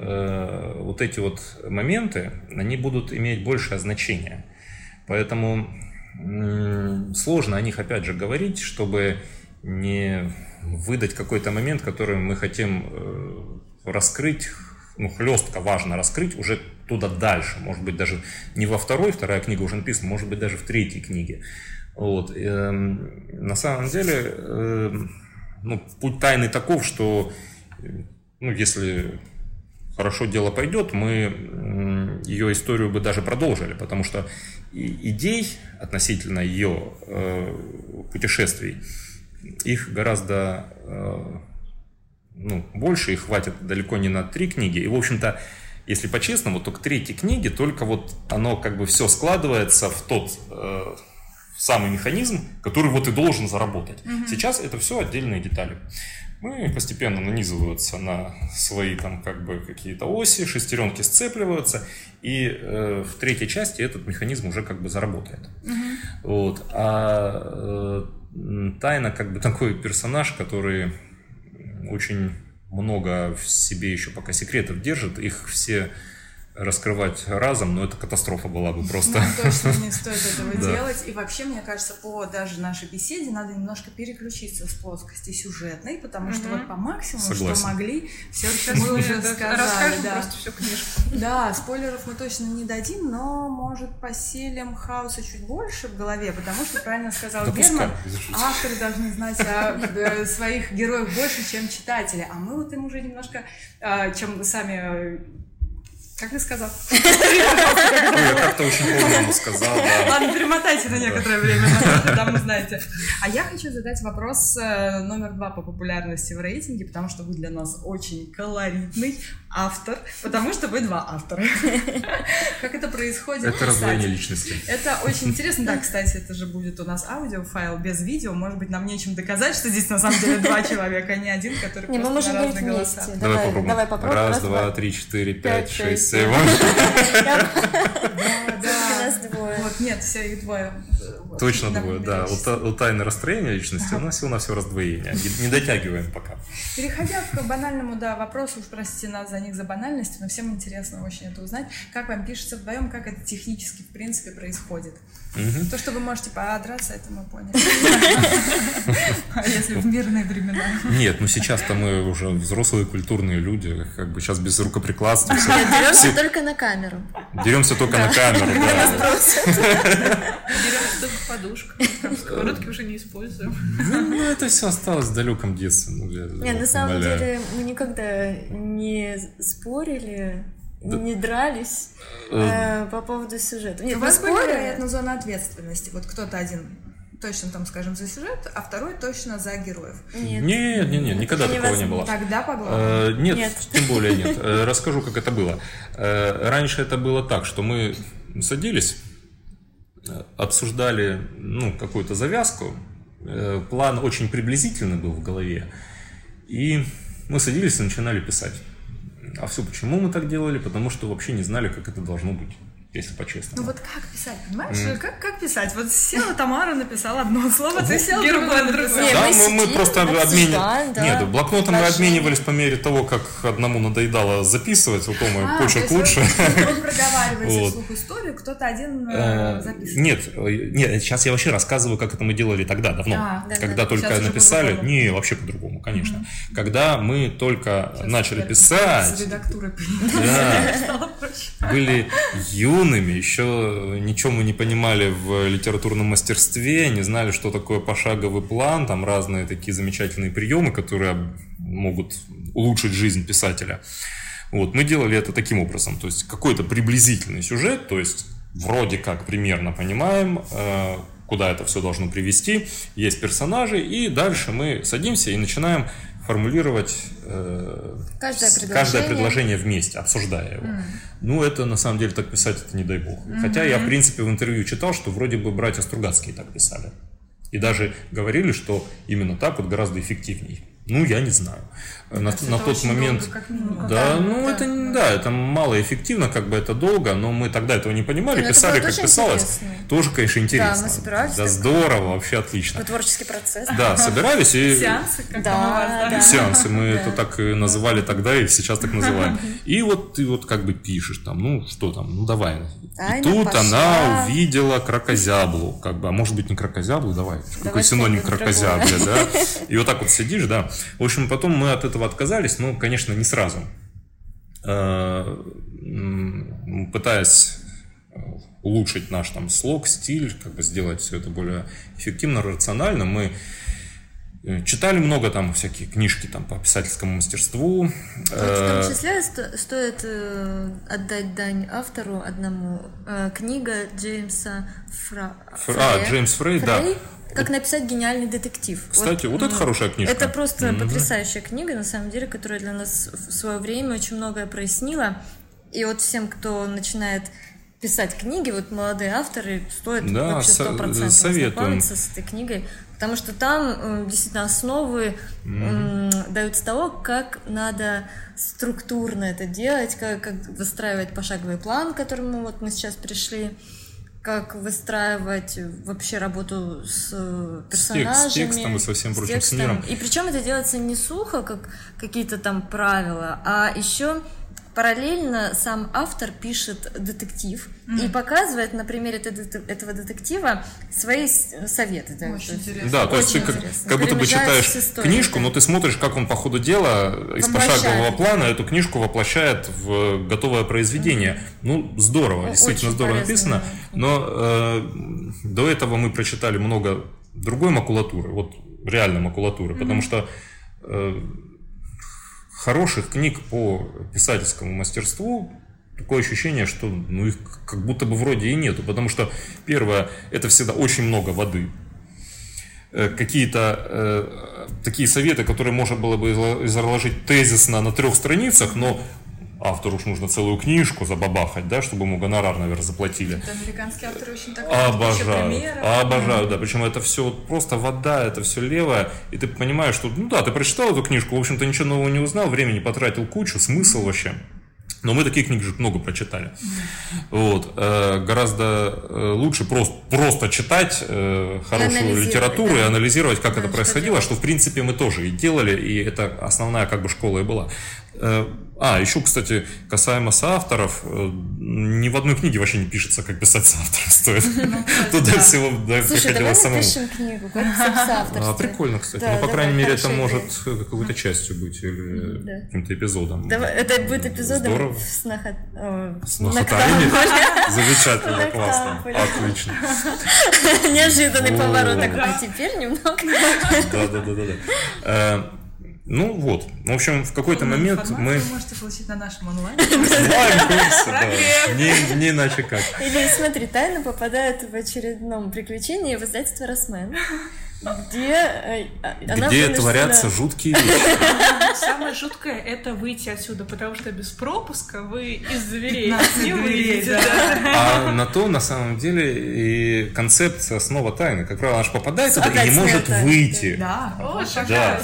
вот эти вот моменты, они будут иметь большее значение. Поэтому сложно о них опять же говорить, чтобы не выдать какой-то момент, который мы хотим раскрыть ну, хлестко важно раскрыть уже туда дальше. Может быть, даже не во второй, вторая книга уже написана, может быть, даже в третьей книге. Вот. И, э, на самом деле, э, ну, путь тайны таков, что ну, если хорошо дело пойдет, мы ее историю бы даже продолжили, потому что идей относительно ее э, путешествий, их гораздо э, ну, больше, и хватит далеко не на три книги. И, в общем-то, если по-честному, то к третьей книге только вот оно как бы все складывается в тот э, самый механизм, который вот и должен заработать. Угу. Сейчас это все отдельные детали. Мы постепенно нанизываются на свои там как бы какие-то оси, шестеренки сцепливаются, и э, в третьей части этот механизм уже как бы заработает. Угу. Вот. А э, Тайна как бы такой персонаж, который очень много в себе еще пока секретов держит. Их все раскрывать разом, но это катастрофа была бы просто. Ну, точно не стоит этого делать. И вообще, мне кажется, по даже нашей беседе надо немножко переключиться с плоскости сюжетной, потому что вот по максимуму, что могли, все мы уже сказали. Да. просто всю книжку. Да, спойлеров мы точно не дадим, но, может, поселим хаоса чуть больше в голове, потому что, правильно сказал Герман, авторы должны знать о э, своих героях больше, чем читатели. А мы вот им уже немножко, э, чем сами как ты сказал? Я как-то очень по сказал, да. Ладно, перемотайте на некоторое время, там узнаете. А я хочу задать вопрос э, номер два по популярности в рейтинге, потому что вы для нас очень колоритный автор, потому что вы два автора. Как это происходит? Это раздвоение личности. Это очень интересно. Да, кстати, это же будет у нас аудиофайл без видео. Может быть, нам нечем доказать, что здесь на самом деле два человека, а не один, который не, просто на разные голоса. Давай попробуем. Раз, два, три, четыре, пять, шесть, семь. Да, двое. Вот, нет, все, их двое. Точно двое, да. У тайны расстроения личности у нас всего на все раздвоение. Не дотягиваем пока. Переходя к банальному, да, вопросу, уж простите нас за них за банальность, но всем интересно очень это узнать. Как вам пишется вдвоем, как это технически, в принципе, происходит? Угу. То, что вы можете подраться, это мы поняли. А если в мирные времена? Нет, ну сейчас-то мы уже взрослые культурные люди, как бы сейчас без рукоприкладства. Деремся только на камеру. Деремся только на камеру, да. Деремся только подушка. Сковородки уже не используем. Ну, это все осталось в далеком детстве. Ну, Нет, на самом деле мы никогда не спорили. Не дрались э, э, по поводу сюжета. Нет, у вас были, вероятно, зона ответственности. Вот кто-то один точно там, скажем, за сюжет, а второй точно за героев. Нет, нет, нет, нет никогда это такого не было. Тогда по э, нет, нет, тем более нет. Расскажу, как это было. Раньше это было так, что мы садились, обсуждали ну, какую-то завязку, план очень приблизительный был в голове, и мы садились и начинали писать. А все почему мы так делали? Потому что вообще не знали, как это должно быть если по-честному. Ну вот как писать, понимаешь? Mm. Как, как писать? Вот села Тамара, написала одно слово, ты сел другое, другое. Да, мы, мы просто обменивались. Да. Нет, блокнотом мы обменивались по мере того, как одному надоедало записывать, у Тома а, почерк лучше. Он проговаривает вслух историю, кто-то один э, э, записывает. Нет, э, нет, сейчас я вообще рассказываю, как это мы делали тогда, давно. А, когда только написали. Не, вообще по-другому, конечно. Когда мы только начали писать. Были ю юными, еще ничего мы не понимали в литературном мастерстве, не знали, что такое пошаговый план, там разные такие замечательные приемы, которые могут улучшить жизнь писателя. Вот, мы делали это таким образом, то есть какой-то приблизительный сюжет, то есть вроде как примерно понимаем, э, куда это все должно привести, есть персонажи, и дальше мы садимся и начинаем формулировать э, каждое, предложение. каждое предложение вместе, обсуждая его. Mm. Ну, это на самом деле так писать, это не дай бог. Mm-hmm. Хотя я, в принципе, в интервью читал, что вроде бы братья Стругацкие так писали. И даже говорили, что именно так вот гораздо эффективней. Ну, я не знаю. На, на тот момент... Долго, как минимум. Да, да, ну это, это да, это малоэффективно, как бы это долго, но мы тогда этого не понимали, но писали, как писалось. Интересно. Тоже, конечно, интересно. Да, мы собирались. Да, здорово, вообще отлично. Творческий процесс. Да, собирались и... Сеансы, как да, да. Сеансы, мы это так и называли тогда, и сейчас так называем. И вот ты вот как бы пишешь там, ну что там, ну давай. И тут она увидела крокозяблу, как бы, а может быть не крокозяблу, давай. Какой синоним крокозябле, да? И вот так вот сидишь, да. В общем, потом мы от этого отказались, но, конечно, не сразу. Э, пытаясь улучшить наш там слог, стиль, как бы сделать все это более эффективно, рационально, мы э, Читали много там всякие книжки там по писательскому мастерству. Вот в том э, числе стоит отдать дань автору одному. Книга Джеймса Фра... Фра... А, Джеймс Фрей, Фрей, да. Как написать гениальный детектив. Кстати, вот, вот это хорошая книжка. Это просто mm-hmm. потрясающая книга, на самом деле, которая для нас в свое время очень многое прояснила. И вот всем, кто начинает писать книги, вот молодые авторы, стоит да, вообще сто процентов знакомиться с этой книгой, потому что там э, действительно основы mm-hmm. даются того, как надо структурно это делать, как, как выстраивать пошаговый план, к которому вот мы сейчас пришли, как выстраивать вообще работу с персонажами. С, текстом и со всем прочим, текстом. с миром. И причем это делается не сухо, как какие-то там правила, а еще параллельно сам автор пишет детектив mm. и показывает на примере этого детектива свои советы. Да, очень интересно. Да, то есть ты как, как будто бы читаешь книжку, но ты смотришь, как он по ходу дела из пошагового плана эту книжку воплощает в готовое произведение. Mm. Ну, здорово, очень действительно здорово написано. Но э, до этого мы прочитали много другой макулатуры, вот реально макулатуры, mm потому что э, хороших книг по писательскому мастерству такое ощущение, что ну, их как будто бы вроде и нету. Потому что, первое, это всегда очень много воды. Э, какие-то э, такие советы, которые можно было бы изложить тезисно на трех страницах, но автору уж нужно целую книжку забабахать, да, чтобы ему гонорар, наверное, заплатили. Это американские авторы очень так Обожаю, обожаю, да. Причем это все просто вода, это все левое, и ты понимаешь, что, ну да, ты прочитал эту книжку, в общем-то ничего нового не узнал, времени потратил кучу, смысл вообще. Но мы таких книг же много прочитали. Вот. Э, гораздо э, лучше просто, просто читать э, хорошую литературу да. и анализировать, как да, это происходило, что, что в принципе мы тоже и делали, и это основная как бы школа и была. Э, а, еще, кстати, касаемо соавторов, э, ни в одной книге вообще не пишется, как писать соавтором стоит. Ну, Туда всего приходилось самому. напишем книгу, как А, прикольно, кстати. Ну, по крайней мере, это может какой-то частью быть или каким-то эпизодом. Это будет эпизодом с Нахатарине? Замечательно, классно. Отлично. Неожиданный поворот. А теперь немного. Да, да, да, да. Ну вот. В общем, в какой-то ну, момент мы... Вы можете получить на нашем онлайн. Онлайн-курсе. Не, иначе как. Или смотри, тайна попадает в очередном приключении в издательство «Росмен» где э, она Где вынуждена... творятся жуткие вещи. Самое жуткое — это выйти отсюда, потому что без пропуска вы из дверей не выйдете. А на то, на самом деле, и концепция снова тайны. Как правило, она же попадает туда и не может выйти. Да, да.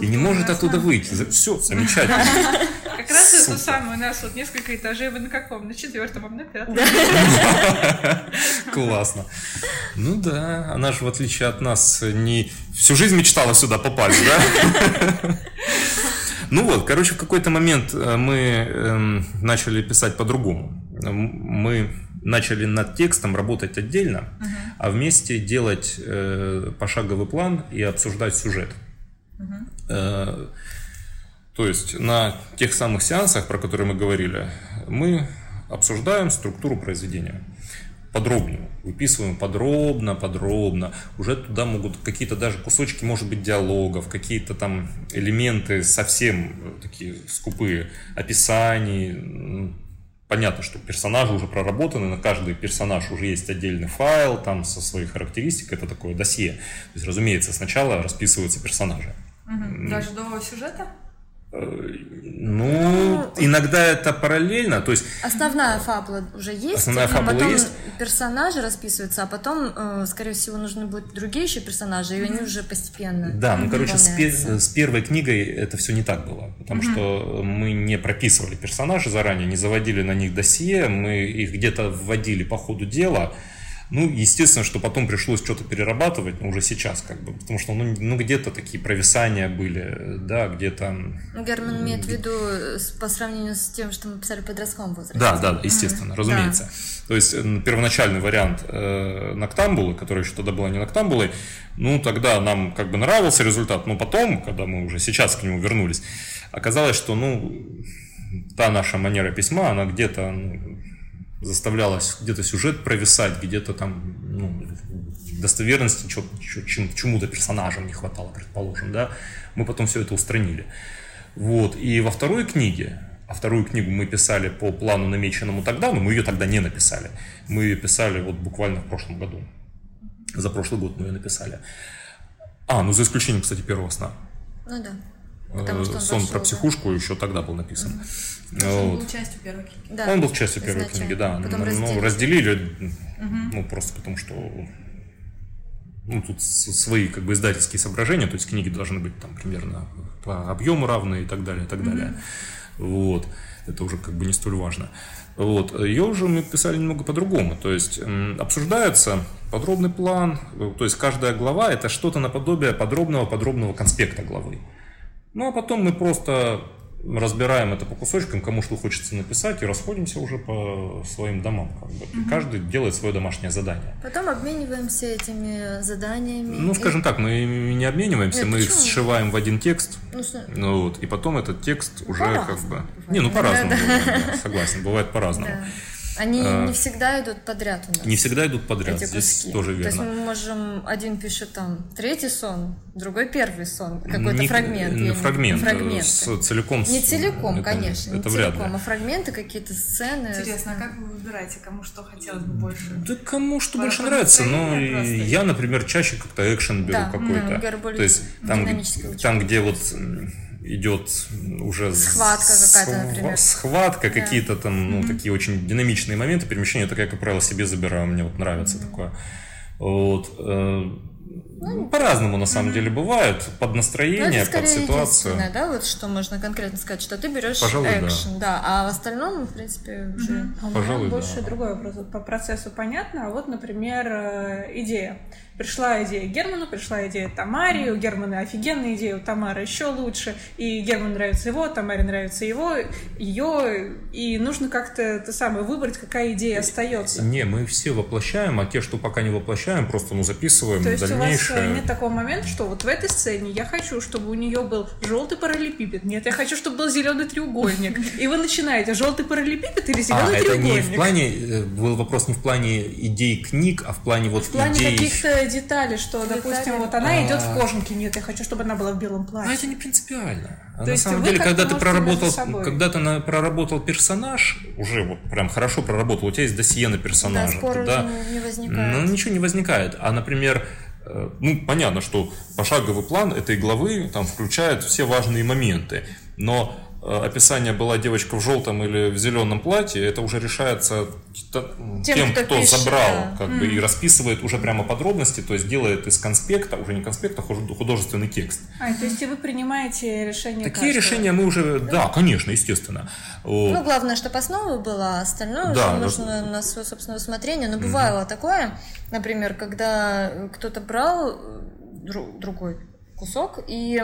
И не может оттуда выйти. Все, замечательно. Как раз это самое. У нас вот несколько этажей. Вы на каком? На четвертом, а на пятом. Классно. Ну да, она же, в отличие от нас, не всю жизнь мечтала сюда попасть, да? Ну вот, короче, в какой-то момент э, мы эм, начали писать по-другому. Мы начали над текстом работать отдельно, uh-huh. а вместе делать э, пошаговый план и обсуждать сюжет. Uh-huh. Э, то есть на тех самых сеансах, про которые мы говорили, мы обсуждаем структуру произведения подробнее, выписываем подробно, подробно. Уже туда могут какие-то даже кусочки, может быть, диалогов, какие-то там элементы совсем такие скупые, описаний. Понятно, что персонажи уже проработаны, на каждый персонаж уже есть отдельный файл там со своей характеристикой, это такое досье. То есть, разумеется, сначала расписываются персонажи. Угу. Даже до сюжета? Ну, иногда это параллельно, то есть... Основная фабула уже есть, основная фабула потом есть. персонажи расписываются, а потом, э, скорее всего, нужны будут другие еще персонажи, и они уже постепенно Да, ну, короче, с, с первой книгой это все не так было, потому mm что мы не прописывали персонажей заранее, не заводили на них досье, мы их где-то вводили по ходу дела, ну, естественно, что потом пришлось что-то перерабатывать, но уже сейчас как бы, потому что ну, ну где-то такие провисания были, да, где-то... Ну, Герман имеет в виду по сравнению с тем, что мы писали в подростковом возрасте. Да, да, естественно, mm-hmm. разумеется. Да. То есть первоначальный вариант э, Ноктамбулы, который еще тогда была не Ноктамбулой, ну, тогда нам как бы нравился результат, но потом, когда мы уже сейчас к нему вернулись, оказалось, что, ну, та наша манера письма, она где-то ну, заставлялось где-то сюжет провисать, где-то там ну, достоверности чему-то персонажам не хватало, предположим, да, мы потом все это устранили. Вот, и во второй книге, а вторую книгу мы писали по плану, намеченному тогда, но мы ее тогда не написали. Мы ее писали вот буквально в прошлом году. За прошлый год мы ее написали. А, ну за исключением, кстати, первого сна. Ну да. Потому что Сон про психушку да. еще тогда был написан. Вот. Он был частью первой книги. Да. Он был частью первой Изначально. книги, да. Потом ну, разделили. разделили, mm-hmm. ну, просто потому что ну, тут свои как бы издательские соображения, то есть книги должны быть там примерно по объему равные и так далее, и так далее. Mm-hmm. Вот. Это уже как бы не столь важно. Вот. Ее уже мы писали немного по-другому. То есть обсуждается подробный план, то есть каждая глава это что-то наподобие подробного-подробного конспекта главы. Ну, а потом мы просто разбираем это по кусочкам, кому что хочется написать, и расходимся уже по своим домам. Как бы. угу. Каждый делает свое домашнее задание. Потом обмениваемся этими заданиями. Ну, скажем и... так, мы не обмениваемся, Нет, мы почему? их сшиваем в один текст. Ну, ну, вот, и потом этот текст уже как бы... Не, ну по-разному да, да, согласен, бывает по-разному. Да. Они а, не всегда идут подряд у нас. Не всегда идут подряд, эти здесь куски. тоже верно. То есть мы можем, один пишет там третий сон, другой первый сон, какой-то не, фрагмент. Не, фрагмент, фрагменты. С, целиком. Не целиком, это, конечно, это не вряд целиком, ли. а фрагменты, какие-то сцены. Интересно, а как вы выбираете, кому что хотелось бы больше? Да кому что Пара больше нравится, но я, например, чаще как-то экшен беру да, какой-то. Да, То есть там, там, где вот идет уже схватка какая-то, например. Схватка, да. какие-то там, ну, mm-hmm. такие очень динамичные моменты перемещения, это, как правило, себе забираю, мне вот нравится mm-hmm. такое. Вот. Э, ну, по-разному на самом mm-hmm. деле бывает, под настроение, ну, под ситуацию. да, вот что можно конкретно сказать, что ты берешь Пожалуй, экшен, да. да, а в остальном, в принципе, уже. Mm-hmm. Пожалуй, больше да. другой вопрос. По процессу понятно, а вот, например, э, идея. Пришла идея Герману, пришла идея Тамаре, у Германа офигенная идея, у Тамары еще лучше, и Герману нравится его, Тамаре нравится его, ее, и нужно как-то это самое выбрать, какая идея остается. Не, мы все воплощаем, а те, что пока не воплощаем, просто ну записываем То есть дальнейшее. у вас нет такого момента, что вот в этой сцене я хочу, чтобы у нее был желтый параллелепипед, нет, я хочу, чтобы был зеленый треугольник, и вы начинаете желтый параллелепипед или зеленый а, треугольник? это не в плане, э, был вопрос не в плане идей книг, а в плане вот в плане идей... каких-то детали, что, детали? допустим, вот она а... идет в кожанке, нет, я хочу, чтобы она была в белом платье. А это не принципиально. А на самом деле, когда ты проработал, когда ты на, проработал персонаж, уже вот прям хорошо проработал, у тебя есть досье на персонажа. Да, спор да, не возникает. Ну, ничего не возникает. А, например, э, ну, понятно, что пошаговый план этой главы там включает все важные моменты. Но описание была девочка в желтом или в зеленом платье, это уже решается тем, тем кто, кто пишет, забрал, да. как mm. бы и расписывает уже прямо подробности, то есть делает из конспекта, уже не конспекта, а художественный текст. А, то есть и вы принимаете решение Такие каждого. решения мы уже, да, конечно, естественно. Ну, главное, чтобы основа была, остальное да, уже нужно на свое собственное усмотрение. Но бывало mm такое, например, когда кто-то брал э, другой кусок и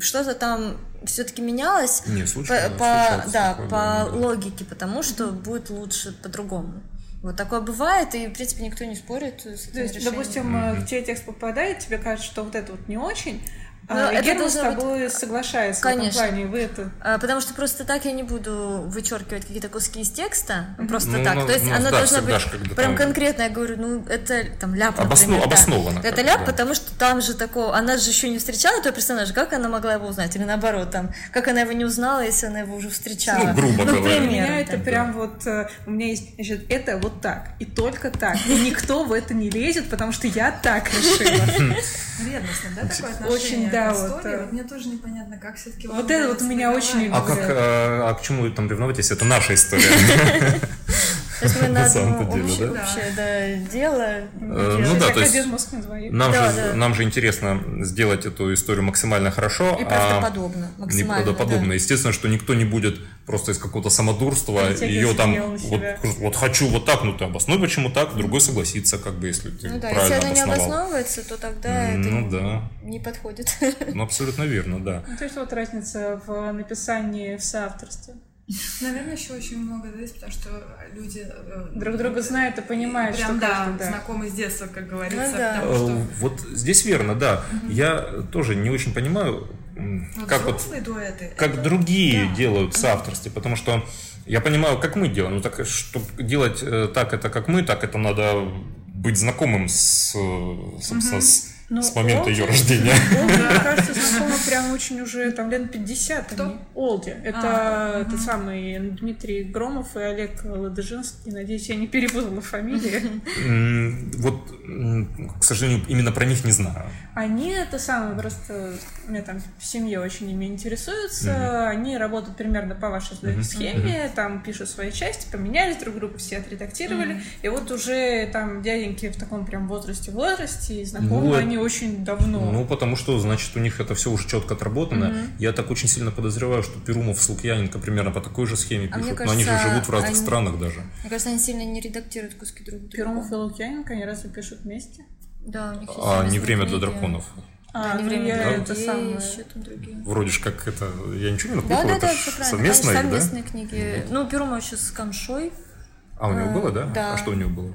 что-то там все-таки менялось Не, случайно, по, по, да, такое, по да. логике, потому что mm-hmm. будет лучше по-другому. Вот такое бывает, и, в принципе, никто не спорит с То есть, решением. допустим, mm-hmm. в тебе текст попадает, тебе кажется, что вот это вот не очень, но ну, а, это Герман с тобой быть... соглашается Конечно. в этом плане, вы это... А, потому что просто так я не буду вычеркивать какие-то куски из текста, mm-hmm. просто ну, так. Ну, То есть ну, она да, должна быть прям там... конкретно, я говорю, ну это там ляп, Обоснов... например. Обоснованно. Да. Это ляп, да. потому что там же такого, она же еще не встречала этого персонажа, как она могла его узнать? Или наоборот, там, как она его не узнала, если она его уже встречала? Ну, грубо ну, говоря. У меня это прям вот, э, у меня есть, значит, это вот так, и только так. И никто в это не лезет, потому что я так решила. Ревностно, да, такое отношение Очень, да, вот э, мне тоже непонятно, как все-таки... Вот это вот у меня очень... А, как, а, а к чему там ревновать, если это наша история? То есть мы на одно общее, да? общее да, дело. Э, ну да, то есть нам, да, же, да. нам же интересно сделать эту историю максимально хорошо. И правдоподобно. А максимально, правдоподобно. Да. Естественно, что никто не будет просто из какого-то самодурства ее там вот, вот хочу вот так, ну ты обоснуй, почему так, другой согласится, как бы, если ты ну, да, правильно если она не обосновывается, то тогда ну, это да. не подходит. Ну, абсолютно верно, да. Ну, то есть вот разница в написании в соавторстве. Наверное, еще очень много зависит, потому что люди э, друг друга знают и понимают, прям, что да, да, знакомы с детства, как говорится. Ну, да. что... Э, вот здесь верно, да. Угу. Я тоже не очень понимаю, вот как вот дуэты, как это... другие да. делают в соавторстве, потому что я понимаю, как мы делаем. Ну так, чтобы делать э, так это, как мы, так это надо быть знакомым с, собственно, угу. с ну, с момента Олди, ее рождения. Олди, мне кажется, знакомы прям очень уже там лет 50. Кто? Они. Олди. Это а, тот угу. самый Дмитрий Громов и Олег Ладыжинский. Надеюсь, я не перепутала фамилии. Вот, к сожалению, именно про них не знаю. Они это самое, просто у меня там в семье очень ими интересуются. Они работают примерно по вашей схеме, там пишут свои части, поменялись друг друга, все отредактировали. И вот уже там дяденьки в таком прям возрасте возрасте, и знакомы они очень давно. Ну, потому что, значит, у них это все уже четко отработано. Mm-hmm. Я так очень сильно подозреваю, что Перумов с Лукьяненко примерно по такой же схеме а пишут. Кажется, но они же живут в разных они... странах даже. Мне кажется, они сильно не редактируют куски друг друга. Перумов и Лукьяненко, они разве пишут вместе? Да, у них есть А не время для драконов. А, а не ну время я это самое. Еще там другие. Вроде же как это, я ничего не напутала, да, да, это да, совместные, совместные да? книги. Ну, Перума еще с Камшой. А, у него было, да? Да. А что у него было?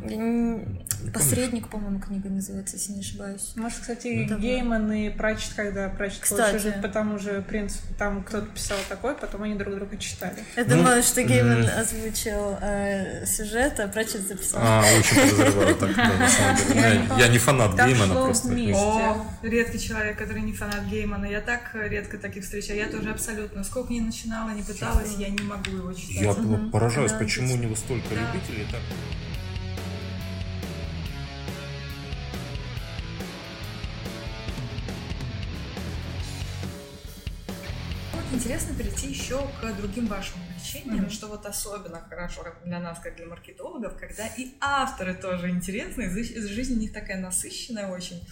Посредник, по-моему, книга называется, если не ошибаюсь. Может, кстати, да. Гейман и Прачет, когда Прачет кстати. жить по тому же принципу, там кто-то писал такой, потом они друг друга читали. Я ну, думаю, что Гейман озвучил э, сюжет, а Прачет записал. А, очень подозреваю так, да, на самом деле. Я не фанат Геймана просто. О, редкий человек, который не фанат Геймана. Я так редко таких встречаю. Я тоже абсолютно. Сколько не начинала, не пыталась, я не могу его читать. Я поражаюсь, почему у него столько любителей так. интересно перейти еще к другим вашим увлечениям, mm-hmm. что вот особенно хорошо для нас, как для маркетологов, когда и авторы тоже интересны, жизнь у них такая насыщенная очень.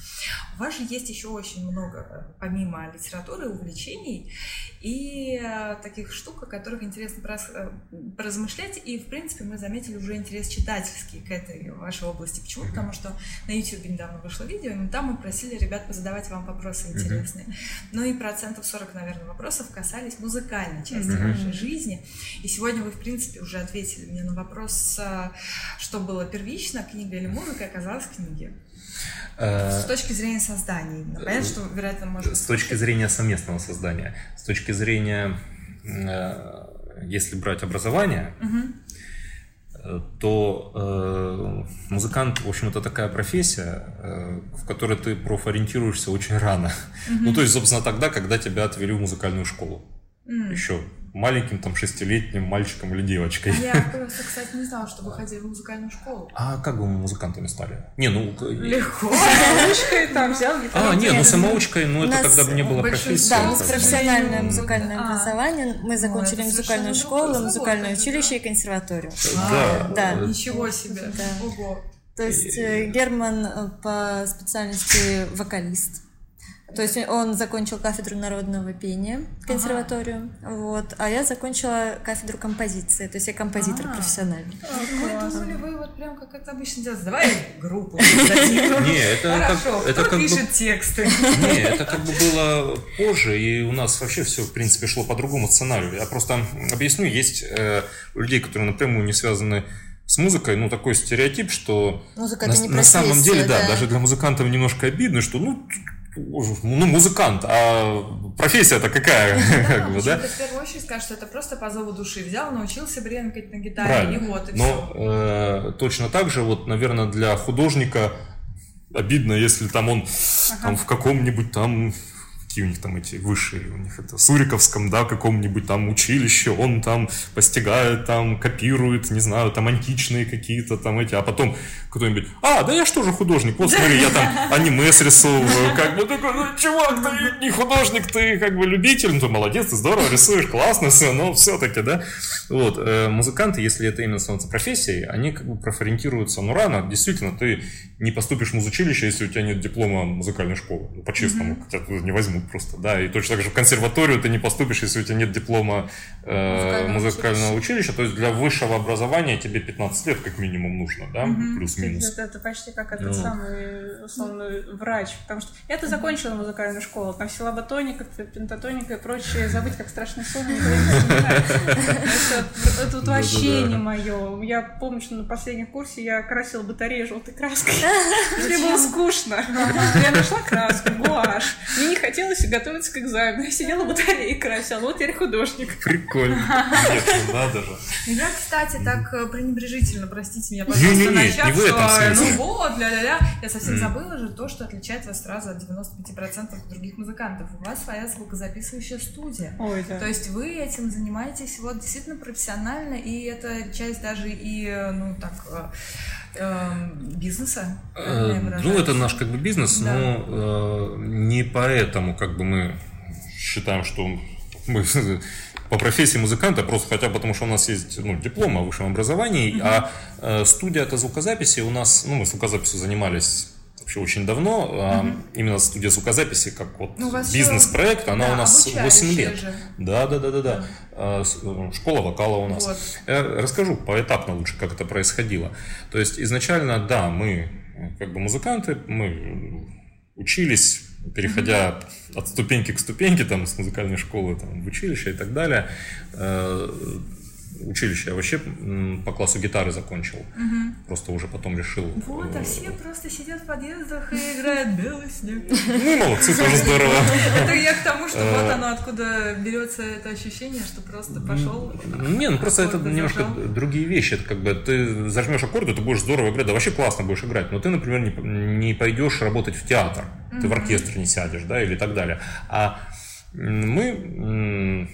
У вас же есть еще очень много, помимо литературы, увлечений и э, таких штук, о которых интересно э, поразмышлять, и, в принципе, мы заметили уже интерес читательский к этой вашей области. Почему? Потому что на YouTube недавно вышло видео, и там мы просили ребят позадавать вам вопросы интересные. Mm-hmm. Ну и процентов 40, наверное, вопросов касались музыкальной части mm-hmm. вашей жизни. И сегодня вы, в принципе, уже ответили мне на вопрос, э, что было первично, книга или музыка, оказалась книгой. С точки зрения создания именно. Понятно, что, вероятно, может... С точки зрения совместного создания. С точки зрения, если брать образование, угу. то э, музыкант, в общем, это такая профессия, э, в которой ты профориентируешься очень рано. Mm-hmm. Ну, то есть, собственно, тогда, когда тебя отвели в музыкальную школу. Mm. Еще маленьким там шестилетним мальчиком или девочкой. Я просто, кстати, не знала, что вы ходили в музыкальную школу. А как бы мы музыкантами стали? Не, ну... Легко. Самоучкой там взял А, не, ну самоучкой, ну это тогда бы не было профессии. Да, у нас профессиональное музыкальное а. образование. Мы закончили музыкальную школу, музыкальное училище и консерваторию. Да. Да. Ничего себе. Ого. То есть э, Герман э, по специальности вокалист. То есть он закончил кафедру народного пения, консерваторию, ага. вот, а я закончила кафедру композиции, то есть я композитор а, профессиональный. Мы думали, вы вот прям как это обычно делаете, давай группу Не, это как... Это как пишет тексты? Не, это как бы было позже, и у нас вообще все, в принципе, шло по другому сценарию. Я просто объясню, есть э, людей, которые напрямую не связаны с музыкой, ну, такой стереотип, что Музыка на, это не на самом деле, да, да, даже для музыкантов немножко обидно, что, ну, ну, музыкант, а профессия-то какая? Ну, как бы, да? В первую очередь скажешь, что это просто по зову души. Взял, научился бренкать на гитаре, Правильно. и вот, и Но э, точно так же, вот, наверное, для художника обидно, если там он ага. там, в каком-нибудь там какие у них там эти высшие, у них это в Суриковском, да, каком-нибудь там училище, он там постигает, там копирует, не знаю, там античные какие-то там эти, а потом кто-нибудь, а, да я что же художник, вот смотри, я там аниме срисовываю, как бы такой, ну, чувак, ты не художник, ты как бы любитель, ну, ты молодец, ты здорово рисуешь, классно все, но все-таки, да, вот, э, музыканты, если это именно становится профессией, они как бы профориентируются, ну, рано, действительно, ты не поступишь в музучилище, если у тебя нет диплома музыкальной школы, ну, по-честному, mm-hmm. хотя не возьмут просто, да, и точно так же в консерваторию ты не поступишь, если у тебя нет диплома э, музыкального, музыкального училища. училища, то есть для высшего образования тебе 15 лет как минимум нужно, да, mm-hmm. плюс-минус. Это, это почти как этот ну. самый условный врач, потому что я-то закончила музыкальную школу, там силаботоника, пентатоника и прочее, забыть как страшный сон, это вообще не мое. Я помню, что на последнем курсе я красила батарею желтой краской. Мне было скучно. Я нашла краску, гуашь. Мне не хотелось готовиться к экзамену. Я сидела в батарее и красила. Вот теперь художник. Прикольно. Нет, ну надо же. Я, кстати, так э, пренебрежительно, простите меня, пожалуйста, начав, что ну вот, ля-ля-ля. Я совсем забыла же то, что отличает вас сразу от 95% других музыкантов. У вас своя звукозаписывающая студия. Ой, да. То есть вы этим занимаетесь вот действительно профессионально, и это часть даже и, ну, так, э, Эм, бизнеса? Э, ну, это наш как бы бизнес, да. но э, не поэтому как бы мы считаем, что мы по профессии музыканта, просто хотя бы потому, что у нас есть ну, диплом о высшем образовании, угу. а э, студия это звукозаписи у нас, ну, мы звукозаписью занимались вообще очень давно. Угу. Именно студия звукозаписи, как вот ну, бизнес-проект, она да, у нас 8 лет. Же. Да, да, да, да, да. А, э, школа вокала у нас. Вот. Я расскажу поэтапно лучше, как это происходило. То есть изначально, да, мы как бы музыканты, мы учились переходя mm-hmm. от ступеньки к ступеньке, там, с музыкальной школы там, в училище и так далее, э, училище. Я вообще по классу гитары закончил. Угу. Просто уже потом решил... Вот, а э, все просто сидят в подъездах и играют белый снег. Ну, молодцы, тоже здорово. Это я к тому, что вот э, оно откуда берется это ощущение, что просто пошел. Не, ну просто это немножко другие вещи. Это как бы ты зажмешь аккорды, ты будешь здорово играть, да вообще классно будешь играть, но ты, например, не пойдешь работать в театр, ты в оркестр не сядешь, да, или так далее. А мы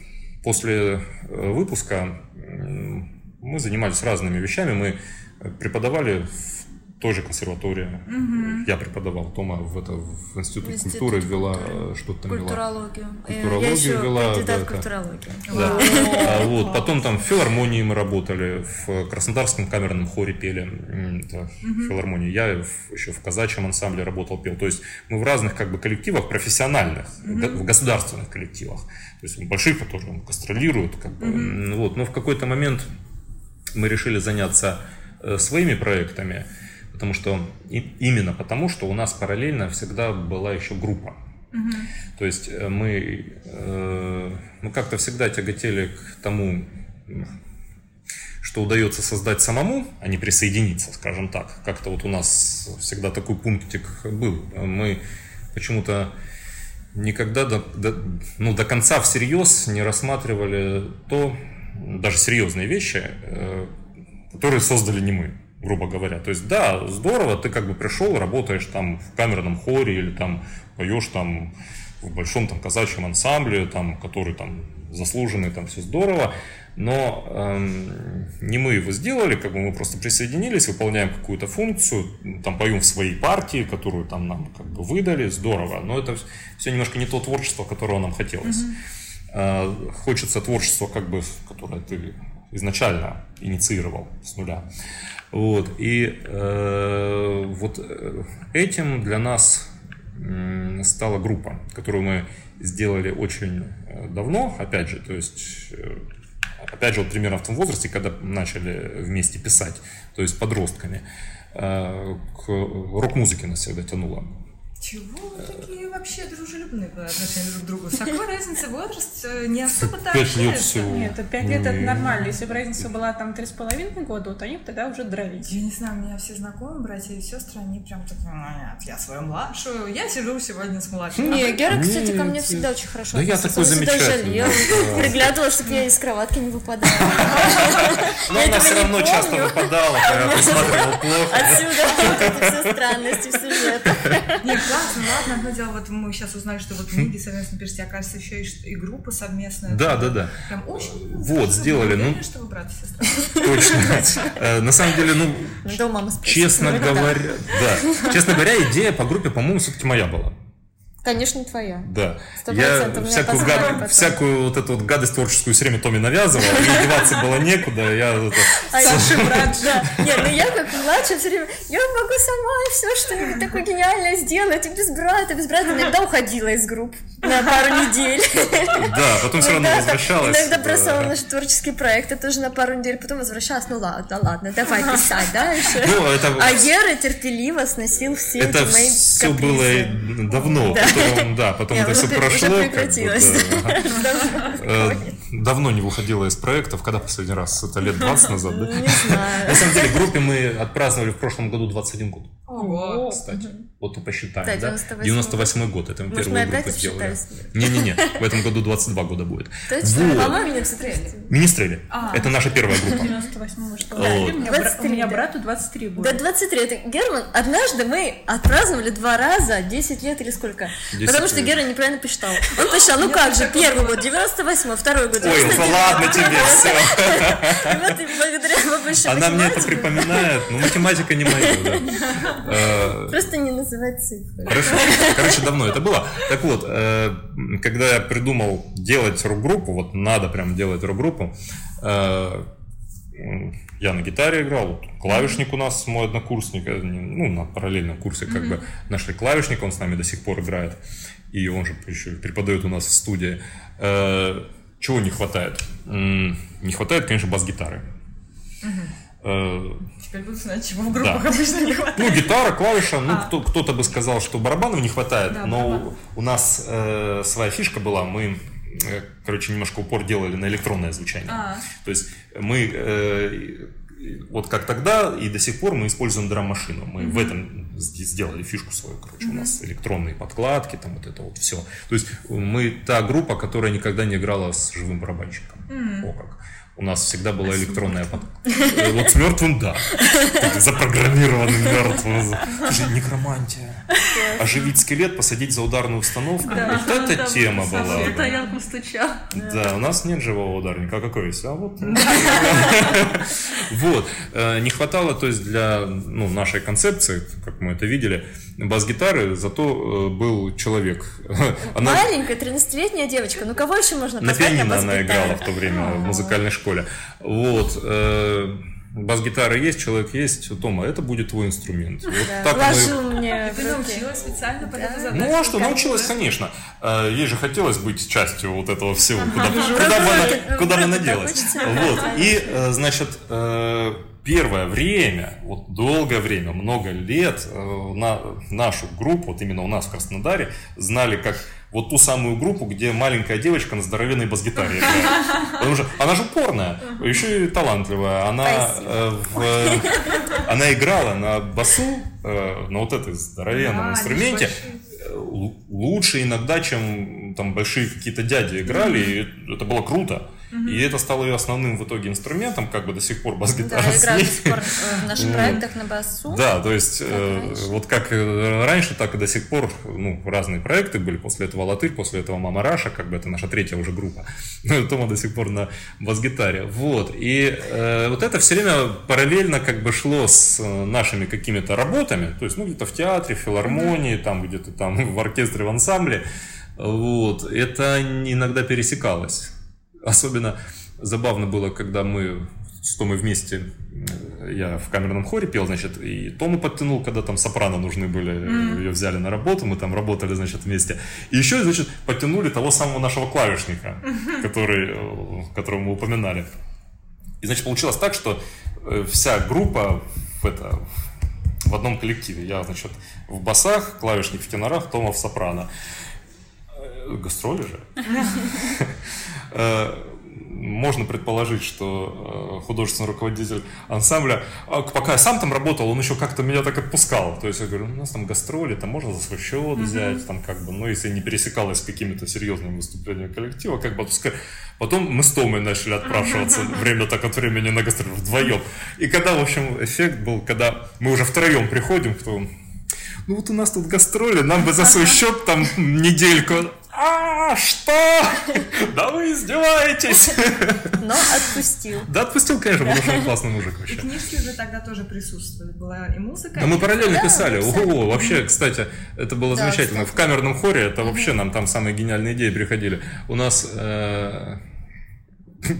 после э, выпуска мы занимались разными вещами. Мы преподавали в той же консерватории. Угу. Я преподавал, Тома в, это, в Институт, Институт культуры вела что-то там культурологию. вела. Культурологию. Я вела. Кандидат да, культурологию. Да. А, вот, потом там в филармонии мы работали, в Краснодарском камерном хоре пели, это, угу. филармонии. Я еще в казачьем ансамбле работал, пел. То есть мы в разных как бы коллективах профессиональных, угу. в государственных коллективах. То есть больших, которые гастролируют. Как бы, mm вот. Но в какой-то момент мы решили заняться э, своими проектами, потому что именно потому, что у нас параллельно всегда была еще группа. Угу. То есть э, мы, э, мы как-то всегда тяготели к тому, что удается создать самому, а не присоединиться, скажем так. Как-то вот у нас всегда такой пунктик был. Мы почему-то никогда до, до, ну, до конца всерьез не рассматривали то, даже серьезные вещи, э, которые создали не мы, грубо говоря. То есть, да, здорово, ты как бы пришел, работаешь там в камерном хоре или там поешь там в большом там казачьем ансамбле, там, который там заслуженный, там все здорово, но эм, не мы его сделали, как бы мы просто присоединились, выполняем какую-то функцию, там поем в своей партии, которую там нам как бы выдали, здорово, но это все немножко не то творчество, которого нам хотелось. Mm-hmm. Э, хочется творчества, как бы, которое ты изначально инициировал с нуля. Вот, и э, вот э, этим для нас стала группа, которую мы сделали очень э, давно, опять же, то есть опять же, вот примерно в том возрасте, когда начали вместе писать, то есть подростками, э, к рок-музыке нас всегда тянуло. Чего вы такие вообще дружелюбные по отношению друг к другу? С такой разницей возраст э, не особо-то Пять лет всего. Нет, пять лет это нормально. Если бы разница была там три с половиной года, вот они тогда уже дрались. Я не знаю, у меня все знакомые, братья и сестры, они прям «Ну, нет, я свою младшую, я сижу сегодня с младшей. Не, Гера, кстати, ко мне всегда очень хорошо Да я такой замечательный. Я приглядывала, чтобы я из кроватки не выпадала. Но она все равно часто выпадала, когда ты смотрел плохо. Отсюда все странности Нет, классно, ладно, одно дело, вот мы сейчас узнали, что вот книги совместно пишете, оказывается, еще и, и группа совместная. Да, да, да. Прям очень... Вот, сделали, ну... что вы брат и сестра. Точно. Э, на самом деле, ну, честно говоря, да, честно говоря, идея по группе, по-моему, все-таки моя была. Конечно, твоя. Да. Я всякую, гад... всякую вот эту вот гадость творческую все время Томе навязывал, и деваться было некуда, я... Это... А Саша, брат, да. Нет, ну я как младшая все время, я могу сама все что-нибудь такое гениальное сделать, и без брата, без брата. Иногда уходила из групп на пару недель. Да, потом все равно возвращалась. Иногда бросала наши творческие проекты тоже на пару недель, потом возвращалась, ну ладно, ладно, давай писать дальше. Ну, это... А Гера терпеливо сносил все это эти мои все было давно, потом, да, потом это все прошло. Э, давно не выходила из проектов, когда последний раз? Это лет 20 назад, да? Не знаю. На самом деле, в группе мы отпраздновали в прошлом году 21 год. Ого. Кстати, вот и посчитаем, Да, да? 98 98 год, это мы первую группу сделали. Не-не-не, в этом году 22 года будет. Точно? По-моему, меня все Министрели. А. Это наша первая группа. 98-го что? У меня бра- У 23, меня да. брату 23 Да, будет. 23. Это Герман, однажды мы отпраздновали два раза 10 лет или сколько? 10 Потому что. Гера неправильно посчитал. Он посчитал, ну как же, первый год 98 второй год Ой, ну 99 ладно тебе, все. И вот и благодаря большой Она мне это припоминает, но математика не моя, да. Э, Просто не называть цифры. Хорошо. Короче, давно это было. Так вот, э, когда я придумал делать рок-группу, вот надо прям делать рок-группу, э, я на гитаре играл, клавишник у нас, мой однокурсник, э, ну, на параллельном курсе как бы нашли клавишника, он с нами до сих пор играет, и он же еще преподает у нас в студии. Э, Чего не хватает? Не хватает, конечно, бас-гитары. Э, Теперь буду знать, чего в группах обычно не хватает. ну, гитара, клавиша, ну, А. кто, кто-то бы сказал, что барабанов не хватает, Да, но барабан. у нас э, своя фишка была, мы, короче, немножко упор делали на электронное звучание. А. То есть мы, э, вот как тогда и до сих пор мы используем драм-машину. Мы в этом сделали фишку свою, короче, у нас электронные подкладки, там вот это вот все. То есть мы та группа, которая никогда не играла с живым барабанщиком. О как. У нас всегда была электронная под... Э, Вот с мертвым, да. Ты Запрограммированным мертвым. Некромантия. Оживить скелет, посадить за ударную установку. Вот эта тема была. Да. Да, у нас нет живого ударника. А какой есть? А вот. Вот. Э, Не хватало, то есть, для ну, нашей концепции, как мы это видели, бас-гитары, зато э, был человек. Она Маленькая 13-летняя девочка, ну кого еще можно позвать на пианино она играла в то время в музыкальной школе. Вот. Бас-гитара есть, человек есть. Тома, это будет твой инструмент. Вот Да, так мы- Вложил мне в Ты научилась специально под Да. эту задачу? Ну а что, научилась, конечно. Э, Ей же хотелось быть частью вот этого всего, куда, Ну, куда бы она, куда бы она делась. Вот. И, э, значит, э, первое время, вот долгое время, много лет, э, на нашу группу, вот именно у нас в Краснодаре, знали как вот ту самую группу, где маленькая девочка на здоровенной бас-гитаре играет. Потому что она же упорная, еще и талантливая. Она, э, в- она играла на басу, э, на вот этой здоровенном Да, инструменте, лучше иногда, чем там большие какие-то дяди играли, и это было круто. Угу. И это стало ее основным в итоге инструментом, как бы до сих пор бас-гитара. Да, играю до сих пор э, в наших проектах на басу. Да, то есть э, вот как раньше, так и до сих пор ну, разные проекты были. После этого Латырь, после этого Мама Раша, как бы это наша третья уже группа. Но Тома до сих пор на бас-гитаре. Вот. И э, вот это все время параллельно как бы шло с нашими какими-то работами. То есть, ну, где-то в театре, в филармонии, там где-то там в оркестре, в ансамбле. Вот. Это иногда пересекалось. Особенно забавно было, когда мы с Томой вместе, э, я в камерном хоре пел, значит, и Тому подтянул, когда там сопрано нужны были, mm. ее взяли на работу, мы там работали, значит, вместе. И еще, значит, подтянули того самого нашего клавишника, mm-hmm. который, э, которого мы упоминали. И, значит, получилось так, что вся группа в, это, в одном коллективе. Я, значит, в басах, клавишник в тенорах, Тома в сопрано. Гастроли же. Э, можно предположить, что э, художественный руководитель ансамбля, а, пока я сам там работал, он еще как-то меня так отпускал. То есть я говорю, у нас там гастроли, там можно за свой счет взять, там как бы, ну, если не пересекалось с какими-то серьезными выступлениями коллектива, как бы отпускать. Потом мы с Томой начали отпрашиваться время так от времени на гастроли вдвоем. И когда, в общем, эффект был, когда мы уже втроем приходим, кто ну вот у нас тут гастроли, нам бы за свой счет там недельку а, что? Да вы издеваетесь. Но отпустил. Да, отпустил, конечно, потому что он классный мужик вообще. И книжки уже тогда тоже присутствуют. Была и музыка. Да, мы параллельно писали. Ого, вообще, кстати, это было замечательно. В камерном хоре это вообще нам там самые гениальные идеи приходили. У нас э,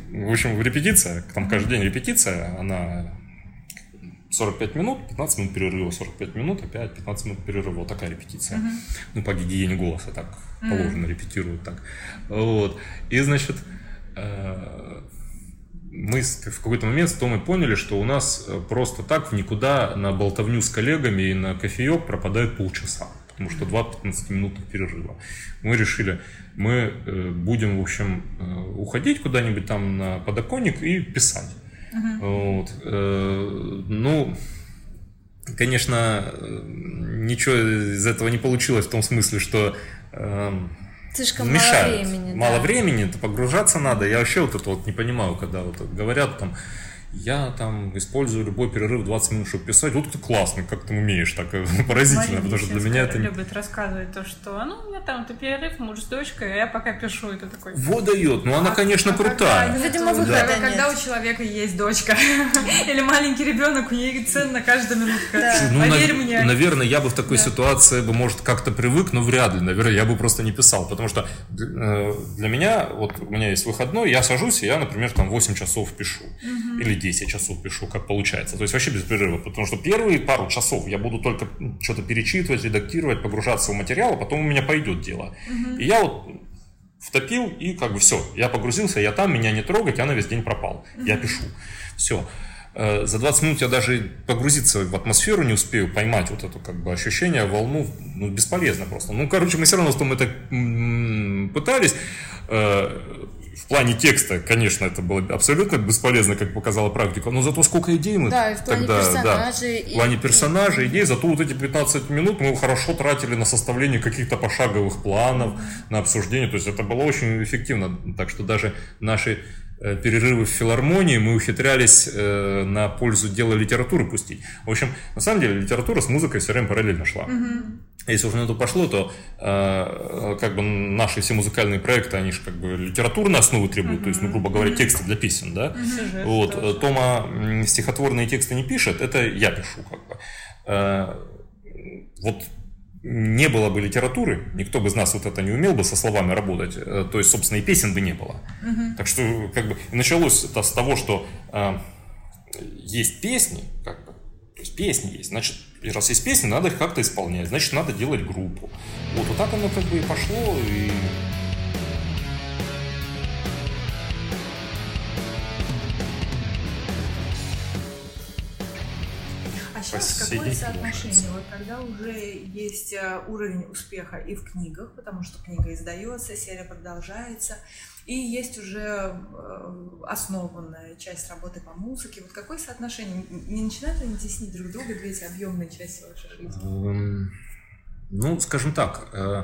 в общем, репетиция, там каждый день репетиция, она 45 минут, 15 минут перерыва, 45 минут, опять 15 минут перерыва. Вот такая репетиция. Uh-huh. Ну, по гигиене голоса так положено, репетируют так. Вот. И, значит, э, мы в какой-то момент с Томой поняли, что у нас э, просто так в никуда на болтовню с коллегами и на кофеек пропадает полчаса. Потому что два 15-минутных перерыва. Мы решили, мы э, будем, в общем, уходить куда-нибудь там на подоконник и писать. Uh-huh. Вот. Ну, конечно, ничего из этого не получилось в том смысле, что Слишком мешают. мало времени. Мало да. времени, то погружаться надо. Я вообще вот это вот не понимаю, когда вот говорят там я там использую любой перерыв 20 минут, чтобы писать. Вот ты классно, как ты умеешь, так э, поразительно, потому что для меня это... любит рассказывать то, что, ну, у меня там ты перерыв, муж с дочкой, а я пока пишу, это такой... Вот дает, ну она, конечно, крутая. Ну, видимо, выхода да. Когда у человека есть дочка или маленький ребенок, у нее ценна каждая минутка. Ну, Поверь мне. Наверное, я бы в такой ситуации бы, может, как-то привык, но вряд ли, наверное, я бы просто не писал, потому что э, для меня, вот у меня есть выходной, я сажусь, и я, например, там 8 часов пишу, или 10 часов пишу, как получается. То есть вообще без перерыва. Потому что первые пару часов я буду только что-то перечитывать, редактировать, погружаться в материал, а потом у меня пойдет дело. Угу. И я вот втопил, и как бы все, я погрузился, я там, меня не трогать, я на весь день пропал. Угу. Я пишу. Все. Э, за 20 минут я даже погрузиться в атмосферу не успею, поймать вот это как бы ощущение, волну, ну, бесполезно просто. Ну, короче, мы все равно с том это пытались. В плане текста, конечно, это было абсолютно бесполезно, как показала практика, но зато сколько идей мы да, и в плане тогда, персонажей, да, в плане персонажей, и... идей, зато вот эти 15 минут мы хорошо тратили на составление каких-то пошаговых планов, на обсуждение, то есть это было очень эффективно, так что даже наши перерывы в филармонии мы ухитрялись э, на пользу дела литературы пустить. В общем, на самом деле литература с музыкой все время параллельно шла. Угу. Если уже на это пошло, то э, как бы наши все музыкальные проекты, они же как бы литературную основу требуют, угу. то есть, ну, грубо говоря, тексты для песен, да. Угу. Вот. Тоже. Тома стихотворные тексты не пишет, это я пишу как бы. Э, вот не было бы литературы, никто бы из нас вот это не умел бы со словами работать, э, то есть, собственно, и песен бы не было. Угу. Так что, как бы, началось это с того, что э, есть песни, как бы, то есть песни есть, значит, раз есть песни, надо их как-то исполнять, значит, надо делать группу. Вот, вот так оно как бы и пошло, и сейчас какое соотношение? Вот когда уже есть э, уровень успеха и в книгах, потому что книга издается, серия продолжается, и есть уже э, основанная часть работы по музыке. Вот какое соотношение? Не начинают они теснить друг друга, две эти объемные части вашей жизни? Эм, ну, скажем так, э,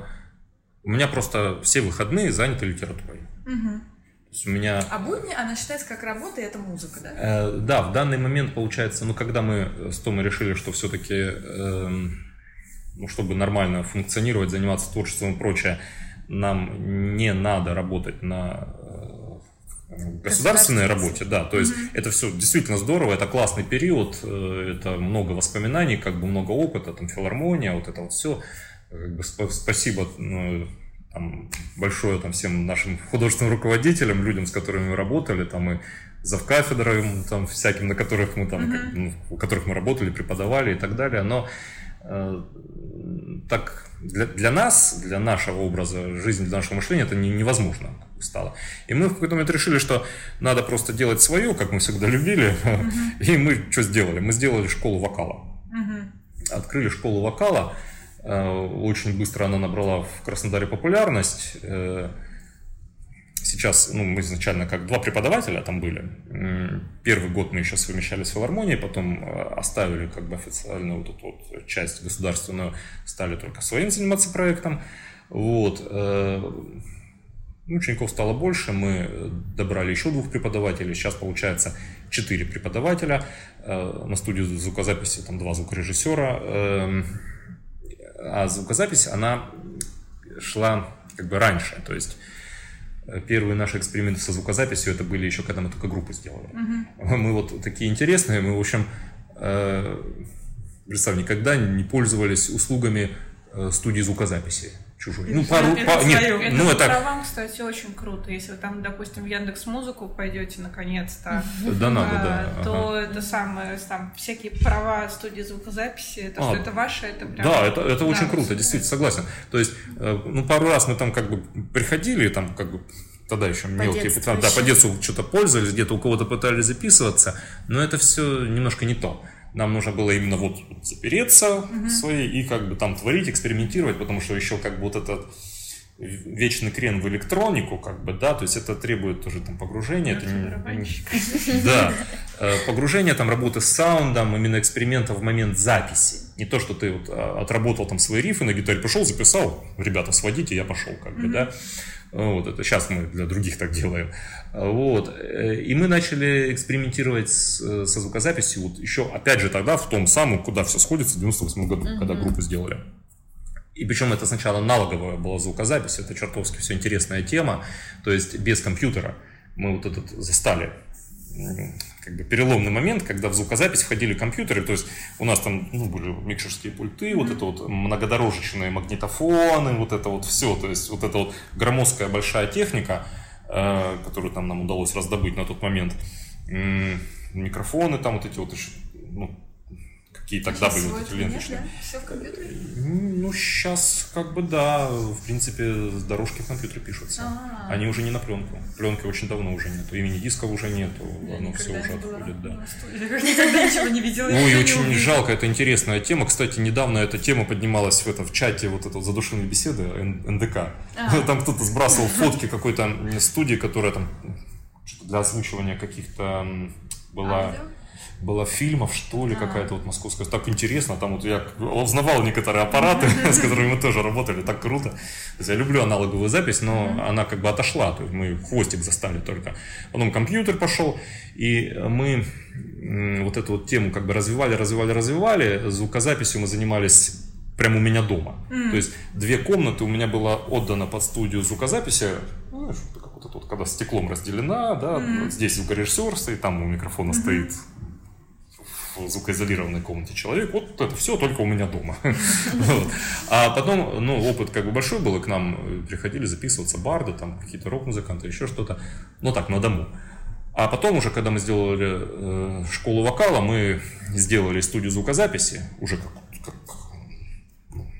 у меня просто все выходные заняты литературой. Угу. Есть у меня... А будни она считается как работа, и это музыка, да? Э, да, в данный момент получается, ну, когда мы с Томой решили, что все-таки, э, ну, чтобы нормально функционировать, заниматься творчеством и прочее, нам не надо работать на э, государственной работе, да, то есть mm-hmm. это все действительно здорово, это классный период, э, это много воспоминаний, как бы много опыта, там филармония, вот это вот все, спасибо ну, там, большое там, всем нашим художественным руководителям, людям, с которыми мы работали, там, и завкафедрам, там, всяким, на которых мы, там, mm-hmm. ну, у которых мы работали, преподавали и так далее, но э, так для, для нас, для нашего образа жизни, для нашего мышления это не, невозможно стало. И мы в какой-то момент решили, что надо просто делать свое, как мы всегда любили, mm-hmm. и мы что сделали? Мы сделали школу вокала. Mm-hmm. Открыли школу вокала, очень быстро она набрала в Краснодаре популярность. Э, сейчас, ну, мы изначально как два преподавателя там были. Первый год мы еще совмещали с филармонией, потом э, оставили как бы официальную вот эту вот часть государственную, стали только своим заниматься проектом. Вот. Учеников стало больше, мы добрали еще двух преподавателей, сейчас получается четыре преподавателя, на студию звукозаписи там два звукорежиссера, эм, а звукозапись, она шла как бы раньше, то есть э, первые наши эксперименты со звукозаписью это были еще когда мы только группу сделали. Uh-huh. Мы вот такие интересные, мы в общем, э, представь, никогда не пользовались услугами э, студии звукозаписи чужой. Ну, пару, это, по, нет, это ну, это... вам, кстати, очень круто. Если вы там, допустим, в Яндекс Музыку пойдете наконец-то, да, надо, да, то это самое, там всякие права студии звукозаписи, это а, что это ваше, это прям. Да, это, это очень круто, действительно согласен. То есть, э, ну, пару раз мы там как бы приходили, там как бы тогда еще по мелкие детству да, по детству что-то пользовались, где-то у кого-то пытались записываться, но это все немножко не то. Нам нужно было именно вот запереться угу. свои и как бы там творить, экспериментировать, потому что еще как бы вот этот вечный крен в электронику, как бы, да, то есть это требует тоже там погружения. Это не, да, э, погружение, там работы с саундом, именно эксперимента в момент записи. Не то, что ты вот а, отработал там свои рифы на гитаре, пришел, записал, ребята, сводите, я пошел, как бы, да. Вот, это сейчас мы для других так делаем. Вот. Э, и мы начали экспериментировать с, э, со звукозаписью вот еще, опять же, тогда в том самом, куда все сходится, в 98 году, mm-hmm. когда группу сделали. И причем это сначала налоговая была звукозапись, это чертовски все интересная тема, то есть без компьютера. Мы вот этот застали как бы переломный момент, когда в звукозапись входили компьютеры, то есть у нас там ну, были микшерские пульты, mm-hmm. вот это вот многодорожечные магнитофоны, вот это вот все, то есть вот эта вот громоздкая большая техника, э, которую там нам удалось раздобыть на тот момент, микрофоны там вот эти вот еще, ну, какие тогда были вот эти да? Все в компьютере? Ну, сейчас как бы да, в принципе, дорожки в компьютере пишутся. А-а-а. Они уже не на пленку. Пленки очень давно уже нету. Имени дисков уже нету. Я Оно все уже отходит, да. Никогда ничего не видела. Ой, очень жалко, это интересная тема. Кстати, недавно эта тема поднималась в, это, в чате вот этой задушенной беседы НДК. А. Там кто-то сбрасывал фотки какой-то студии, которая там для озвучивания каких-то была... Аудио? Была фильмов, что ли, какая-то вот московская. Так интересно, там вот я узнавал некоторые аппараты, с которыми мы тоже работали, так круто. То есть я люблю аналоговую запись, но она как бы отошла, то есть мы хвостик застали только. Потом компьютер пошел, и мы вот эту вот тему как бы развивали, развивали, развивали. Звукозаписью мы занимались прямо у меня дома. Mm. То есть две комнаты у меня было отдано под студию звукозаписи, ну, как вот это вот, когда стеклом разделена, да, mm. здесь звукорежиссер стоит, там у микрофона mm-hmm. стоит в звукоизолированной комнате человек, вот это все только у меня дома. А потом, ну, опыт как бы большой был, и к нам приходили записываться барды, там какие-то рок-музыканты, еще что-то, ну так, на дому. А потом уже, когда мы сделали э, школу вокала, мы сделали студию звукозаписи, уже как, как ну,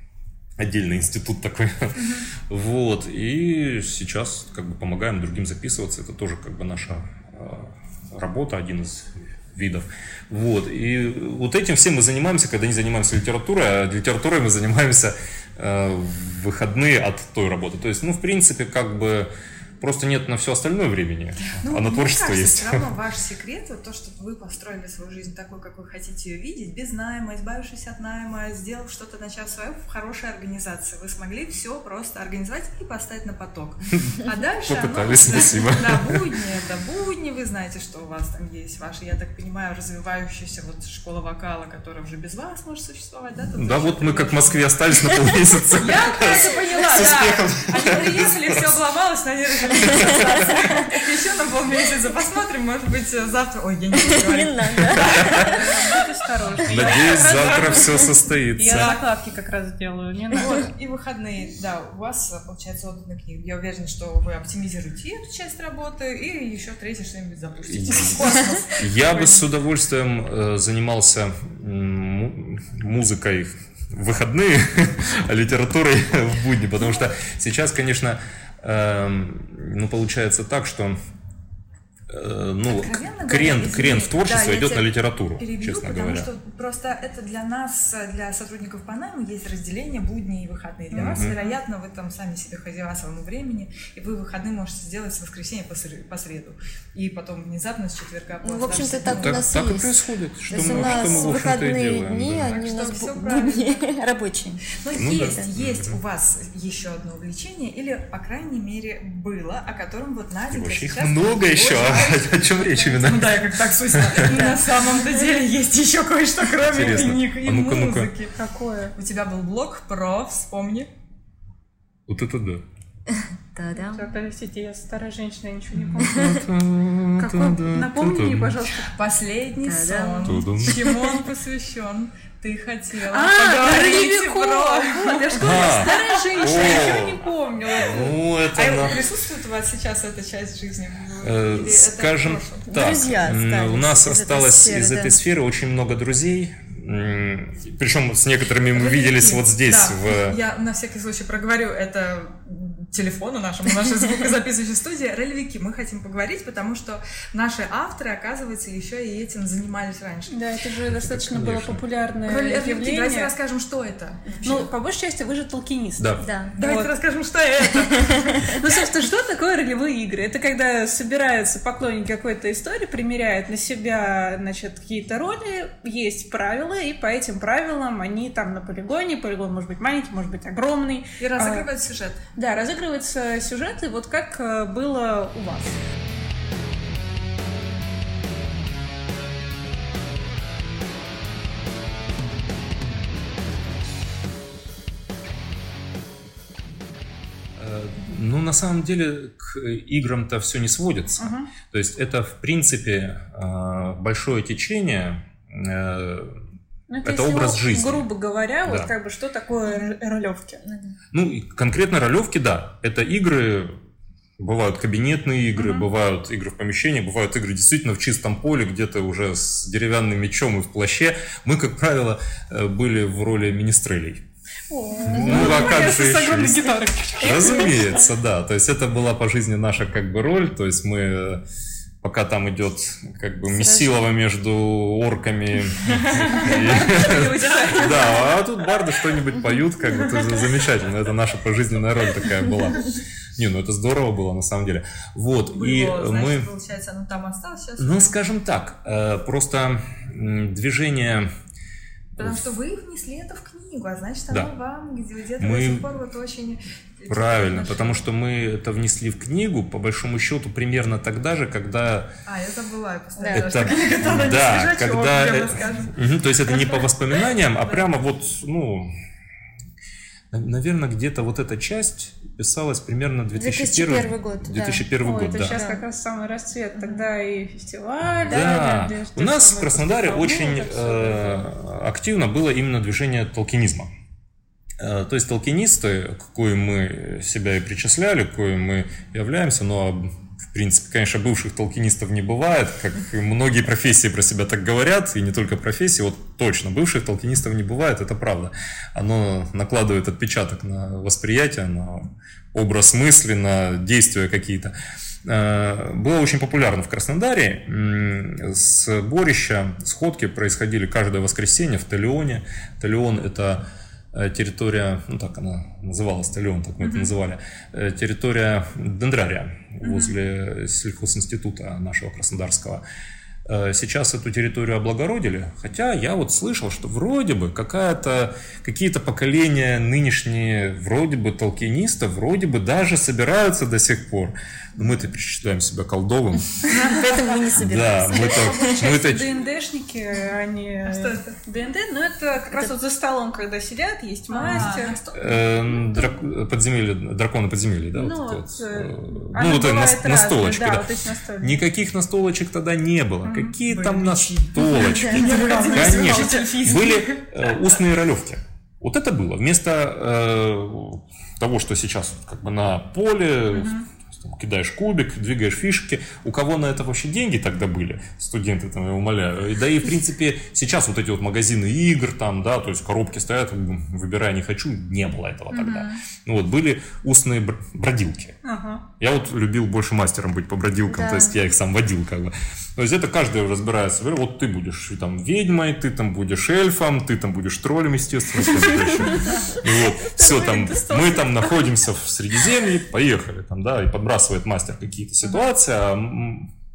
отдельный институт такой. вот. И сейчас как бы помогаем другим записываться. Это тоже как бы наша э, работа, один из видов. Вот. И вот этим всем мы занимаемся, когда не занимаемся литературой, а литературой мы занимаемся э, в выходные от той работы. То есть, ну, в принципе, как бы Просто нет на все остальное времени, ну, а на творчество кажется, есть. Все равно ваш секрет то, что вы построили свою жизнь такой, как вы хотите ее видеть, без найма, избавившись от найма, сделав что-то, начав свое в хорошей организации. Вы смогли все просто организовать и поставить на поток. А дальше Попытались, оно, спасибо. Да, будни, да, будни, вы знаете, что у вас там есть ваши, я так понимаю, развивающаяся вот школа вокала, которая уже без вас может существовать, да? да, вот мы как в Москве остались на полмесяца. Я это поняла, да. Они приехали, все обломалось, но они еще на полмесяца. Посмотрим, может быть, завтра... Ой, я не буду. Не надо. Надеюсь, завтра все состоится. Я закладки как раз делаю, и выходные, да, у вас, получается, отданы книги. Я уверена, что вы оптимизируете эту часть работы и еще третье что-нибудь запустите. Я бы с удовольствием э, занимался музыкой в выходные, а литературой в будни, потому что сейчас, конечно, ну, получается так, что ну, Откровенно крен, говоря, крен в творчество да, идет на литературу, Перебью, честно потому говоря. что просто это для нас, для сотрудников Панамы, есть разделение будни и выходные. Для вас, вероятно, вы там сами себе хозяева своему времени, и вы выходные можете сделать с воскресенья по, сре- по среду. И потом внезапно с четверга Ну, в общем-то, так у нас так и есть. происходит, То что есть мы, у что нас мы, в общем-то, и выходные делаем. дни, да. они у Так нас что будни рабочие. Но Ну есть, да. есть у вас еще одно увлечение, или, по крайней мере, было, о котором вот Надя Вообще их сейчас... много еще, о чем речь именно? Ну да, я как так суть. На самом-то деле есть еще кое-что, кроме книг и А музыки. Какое? У тебя был блог про, вспомни. Вот это да. Да-да. Так, Подождите, я старая женщина, я ничего не помню. Какой? Напомни мне, пожалуйста. Последний сон. Чему он посвящен? Ты хотела А, поговорить про... Вот, я что, А. старая женщина, я ничего не помню. Ну, А это... на- присутствует у вас сейчас эта часть жизни? Э, Или Скажем так, Друзья у нас осталось сферы, из да. этой сферы очень много друзей. Причем с некоторыми мы виделись вот здесь, Да, в Я на всякий случай проговорю это телефону нашему, нашей звукозаписывающей студии. Ролевики, мы хотим поговорить, потому что наши авторы, оказывается, еще и этим занимались раньше. Да, это же достаточно было Конечно. популярное Ролевики, давайте явление. расскажем, что это. Ну, по большей части, вы же толкинист. Да. Да. Давайте вот. расскажем, что это. Ну, собственно, что такое ролевые игры? Это когда собираются поклонники какой-то истории, примеряют на себя, значит, какие-то роли, есть правила, и по этим правилам они там на полигоне, полигон может быть маленький, может быть огромный. И разыгрывать сюжет. Да, разыгрывается сюжет, и вот как э, было у вас. Э, Ну, на самом деле, к играм-то все не сводится. То есть это, в принципе, э, большое течение. Ну, Это если образ вот, жизни. Грубо говоря, вот Да. как бы что такое ролевки? Ну, конкретно ролевки, да. Это игры, бывают кабинетные игры, бывают игры в помещении, бывают игры действительно в чистом поле, где-то уже с деревянным мечом и в плаще. Мы, как правило, э, были в роли министрелей. Ну, а как же еще? Разумеется, да. То есть это была по жизни наша как бы роль. То есть мы э, пока там идет как бы месилово между орками. Да, а тут барды что-нибудь поют, как бы замечательно. Это наша пожизненная роль такая была. Не, ну это здорово было на самом деле. Вот, и мы... получается, оно там осталось сейчас. Ну, скажем так, э, просто движение... Потому что вы внесли это в книгу, а значит, Да. оно вам где-то Мы- до сих пор вот очень... Правильно, потому что мы это внесли в книгу, по большому счету, примерно тогда же, когда А, я забыла, я постоянно, это... что книга Да, когда... мгм, То есть это не по воспоминаниям, а прямо вот, ну... Наверное, где-то вот эта часть писалась примерно 2001, 2001 год, да. 2001 Ой, год, это да. сейчас как раз самый расцвет. Тогда и фестиваль. Да, и у нас в Краснодаре очень э, активно было именно движение толкинизма. Э, То есть толкинисты, к коим мы себя и причисляли, к коим мы являемся, но в принципе, конечно, бывших толкинистов не бывает, как многие профессии про себя так говорят, и не только профессии, вот точно, бывших толкинистов не бывает, это правда. Оно накладывает отпечаток на восприятие, на образ мысли, на действия какие-то. Э, Было очень популярно в Краснодаре. М, Сборища, сходки происходили каждое воскресенье в Талионе. Талион – это территория, ну так она называлась, Талион, так мы mm-hmm. это называли, э, территория дендрария mm-hmm. возле сельхозинститута нашего Краснодарского. Э, сейчас эту территорию облагородили, хотя я вот слышал, что вроде бы какая-то, какие-то поколения нынешние, вроде бы толкинистов, вроде бы даже собираются до сих пор. Но мы-то причисляем себя колдовым. Поэтому мы не собираемся. Да, мы это... ДНДшники, они... Что это? ДНД? Ну, это как раз вот за столом, когда сидят, есть а, мастер. Эм, подземелье, драконы подземелья, да? Ну, вот, э, ну, вот на столочке, да. Никаких настолочек тогда не было. Какие там настолочки? Конечно. Были э, устные ролевки. Вот это было. Вместо э, того, что сейчас как бы на поле, там, кидаешь кубик, двигаешь фишки. У кого на это вообще деньги тогда были? Студенты, там, я умоляю. Да и, в принципе, сейчас вот эти вот магазины игр, там, да, то есть коробки стоят, выбирай не хочу, не было этого тогда. Ну вот, были устные бродилки. Ага. Я вот любил больше мастером быть по бродилкам, да. то есть я их сам водил как бы. То есть это каждый разбирается. Вот ты будешь там ведьмой, ты там будешь эльфом, ты там будешь троллем, естественно. Вот, все там, мы там находимся в Средиземье, поехали там, да, и подбрасывает мастер какие-то ситуации, а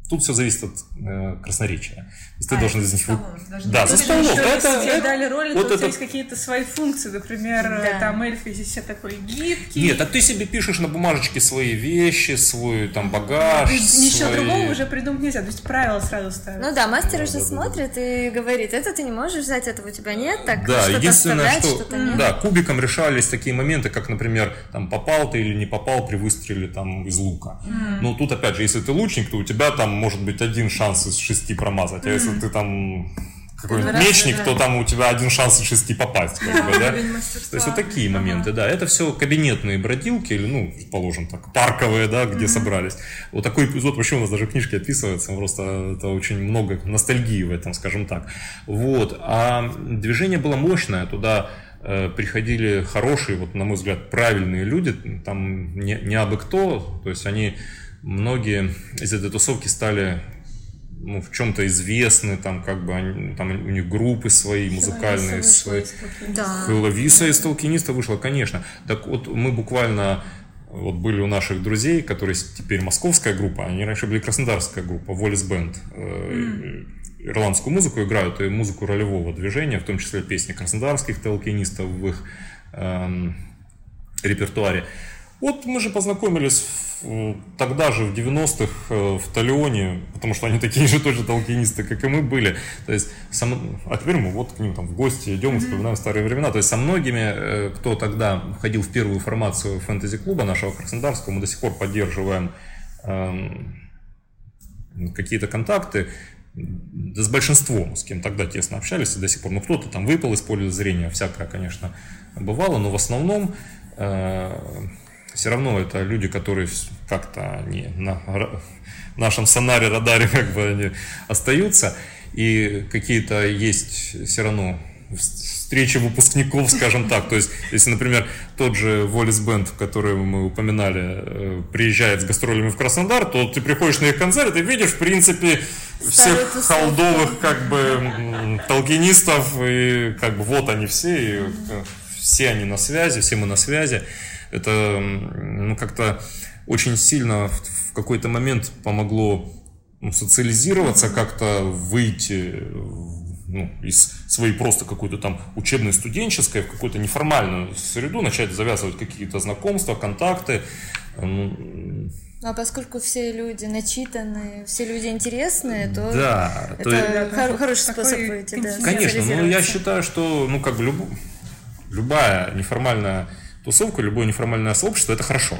Тут все зависит от э, красноречия. То есть ты а, должен из них... Столов, да, за столов. Это, тебе дали роли, вот тут это... есть какие-то свои функции. Например, да. там эльфы здесь все такой гибкий. Нет, а ты себе пишешь на бумажечке свои вещи, свой там багаж. Ничего свои... другого уже придумать нельзя. То есть правила сразу ставят. Ну да, мастер уже да, смотрит да. и говорит, это ты не можешь взять, этого у тебя нет, так да, что-то единственное, что, что нет. Да, кубиком решались такие моменты, как, например, там попал ты или не попал при выстреле там из лука. Mm. Но тут опять же, если ты лучник, то у тебя там может быть один шанс из шести промазать, а если ты там какой-нибудь мечник, да. то там у тебя один шанс из шести попасть. Как бы, да? То есть вот такие моменты, да. Это все кабинетные бродилки, или, ну, положим так, парковые, да, где собрались. Вот такой эпизод вообще у нас даже в книжке описывается, просто это очень много ностальгии в этом, скажем так. Вот. А движение было мощное, туда э, приходили хорошие, вот, на мой взгляд, правильные люди, там не, не абы кто, то есть они многие из этой тусовки стали ну, в чем-то известны, там как бы они, там у них группы свои, музыкальные свои. Да. Хеловиса из Толкиниста вышла, конечно. Так вот мы буквально вот были у наших друзей, которые теперь московская группа, они раньше были краснодарская группа, Волис Бенд. Mm. Ирландскую музыку играют и музыку ролевого движения, в том числе песни краснодарских толкинистов в их эм, репертуаре. Вот мы же познакомились тогда же, в 90-х, э, в Талионе, потому что они такие же тоже толкинисты, как и мы были. То есть, сам... а теперь мы вот к ним там в гости идем и вспоминаем старые времена. То есть, со многими, э, кто тогда входил в первую формацию фэнтези-клуба нашего Краснодарского, мы до сих пор поддерживаем эм, какие-то контакты. Да с большинством, с кем тогда тесно общались и до сих пор. Ну, кто-то там выпал из поля зрения, всякое, конечно, бывало, но в основном э, все равно это люди, которые как-то не на нашем сонаре, радаре как бы они остаются. И какие-то есть все равно встречи выпускников, скажем так. То есть, если, например, тот же Волис Бенд, который мы упоминали, э, приезжает с гастролями в Краснодар, то ты приходишь на их концерт и видишь, в принципе, всех холдовых, как бы, толкинистов, и как бы вот они все, и э, все они на связи, все мы на связи это ну, как-то очень сильно в, в какой-то момент помогло ну, социализироваться, как-то выйти ну, из своей просто какой-то там учебной студенческой в какую-то неформальную среду, начать завязывать какие-то знакомства, контакты. Ну, а поскольку все люди начитанные, все люди интересные, то да, это то хор- хороший способ выйти. Да, Конечно, но я считаю, что ну как бы люб... любая неформальная тусовка, любое неформальное сообщество, это хорошо.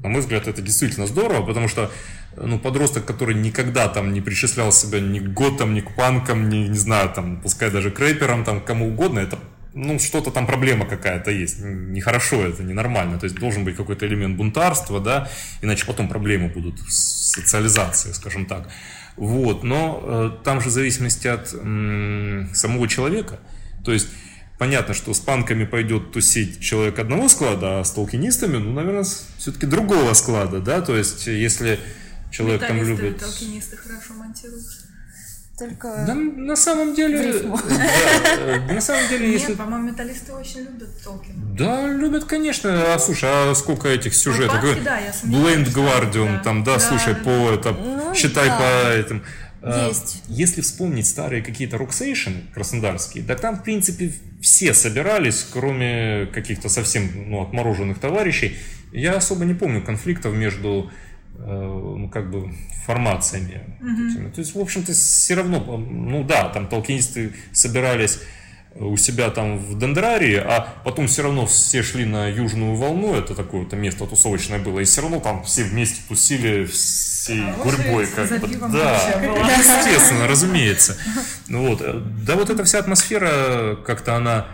На мой взгляд, это действительно здорово, потому что ну, подросток, который никогда там не причислял себя ни к готам, ни к панкам, ни, не знаю, там, пускай даже к рэперам, там, кому угодно, это ну, что-то там проблема какая-то есть. Нехорошо это, ненормально. То есть должен быть какой-то элемент бунтарства, да, иначе потом проблемы будут с социализацией, скажем так. Вот, но э, там же в зависимости от м, самого человека. То есть понятно, что с панками пойдет тусить человек одного склада, а с толкинистами, ну, наверное, все-таки другого склада, да, то есть если человек там любит... толкинисты хорошо монтируют. только Да, на самом деле... да, на самом деле, если... Нет, по-моему, металлисты очень любят Толкина. Да, любят, конечно. А слушай, а сколько этих сюжетов? Блейнд да. там, да, слушай, по это, Ну, считай по этим. А, Есть. Если вспомнить старые какие-то роксейшн краснодарские, так там, в принципе, все собирались, кроме каких-то совсем ну, отмороженных товарищей. Я особо не помню конфликтов между э, ну, как бы формациями. этими. То есть, в общем-то, все равно, ну да, там толкинисты собирались у себя там в Дендрарии, а потом все равно все шли на Южную волну, это такое вот место тусовочное было, и все равно там все вместе тусили всей гурьбой. Как бы. Да, естественно, разумеется. Ну вот, э, да вот эта вся атмосфера, как-то она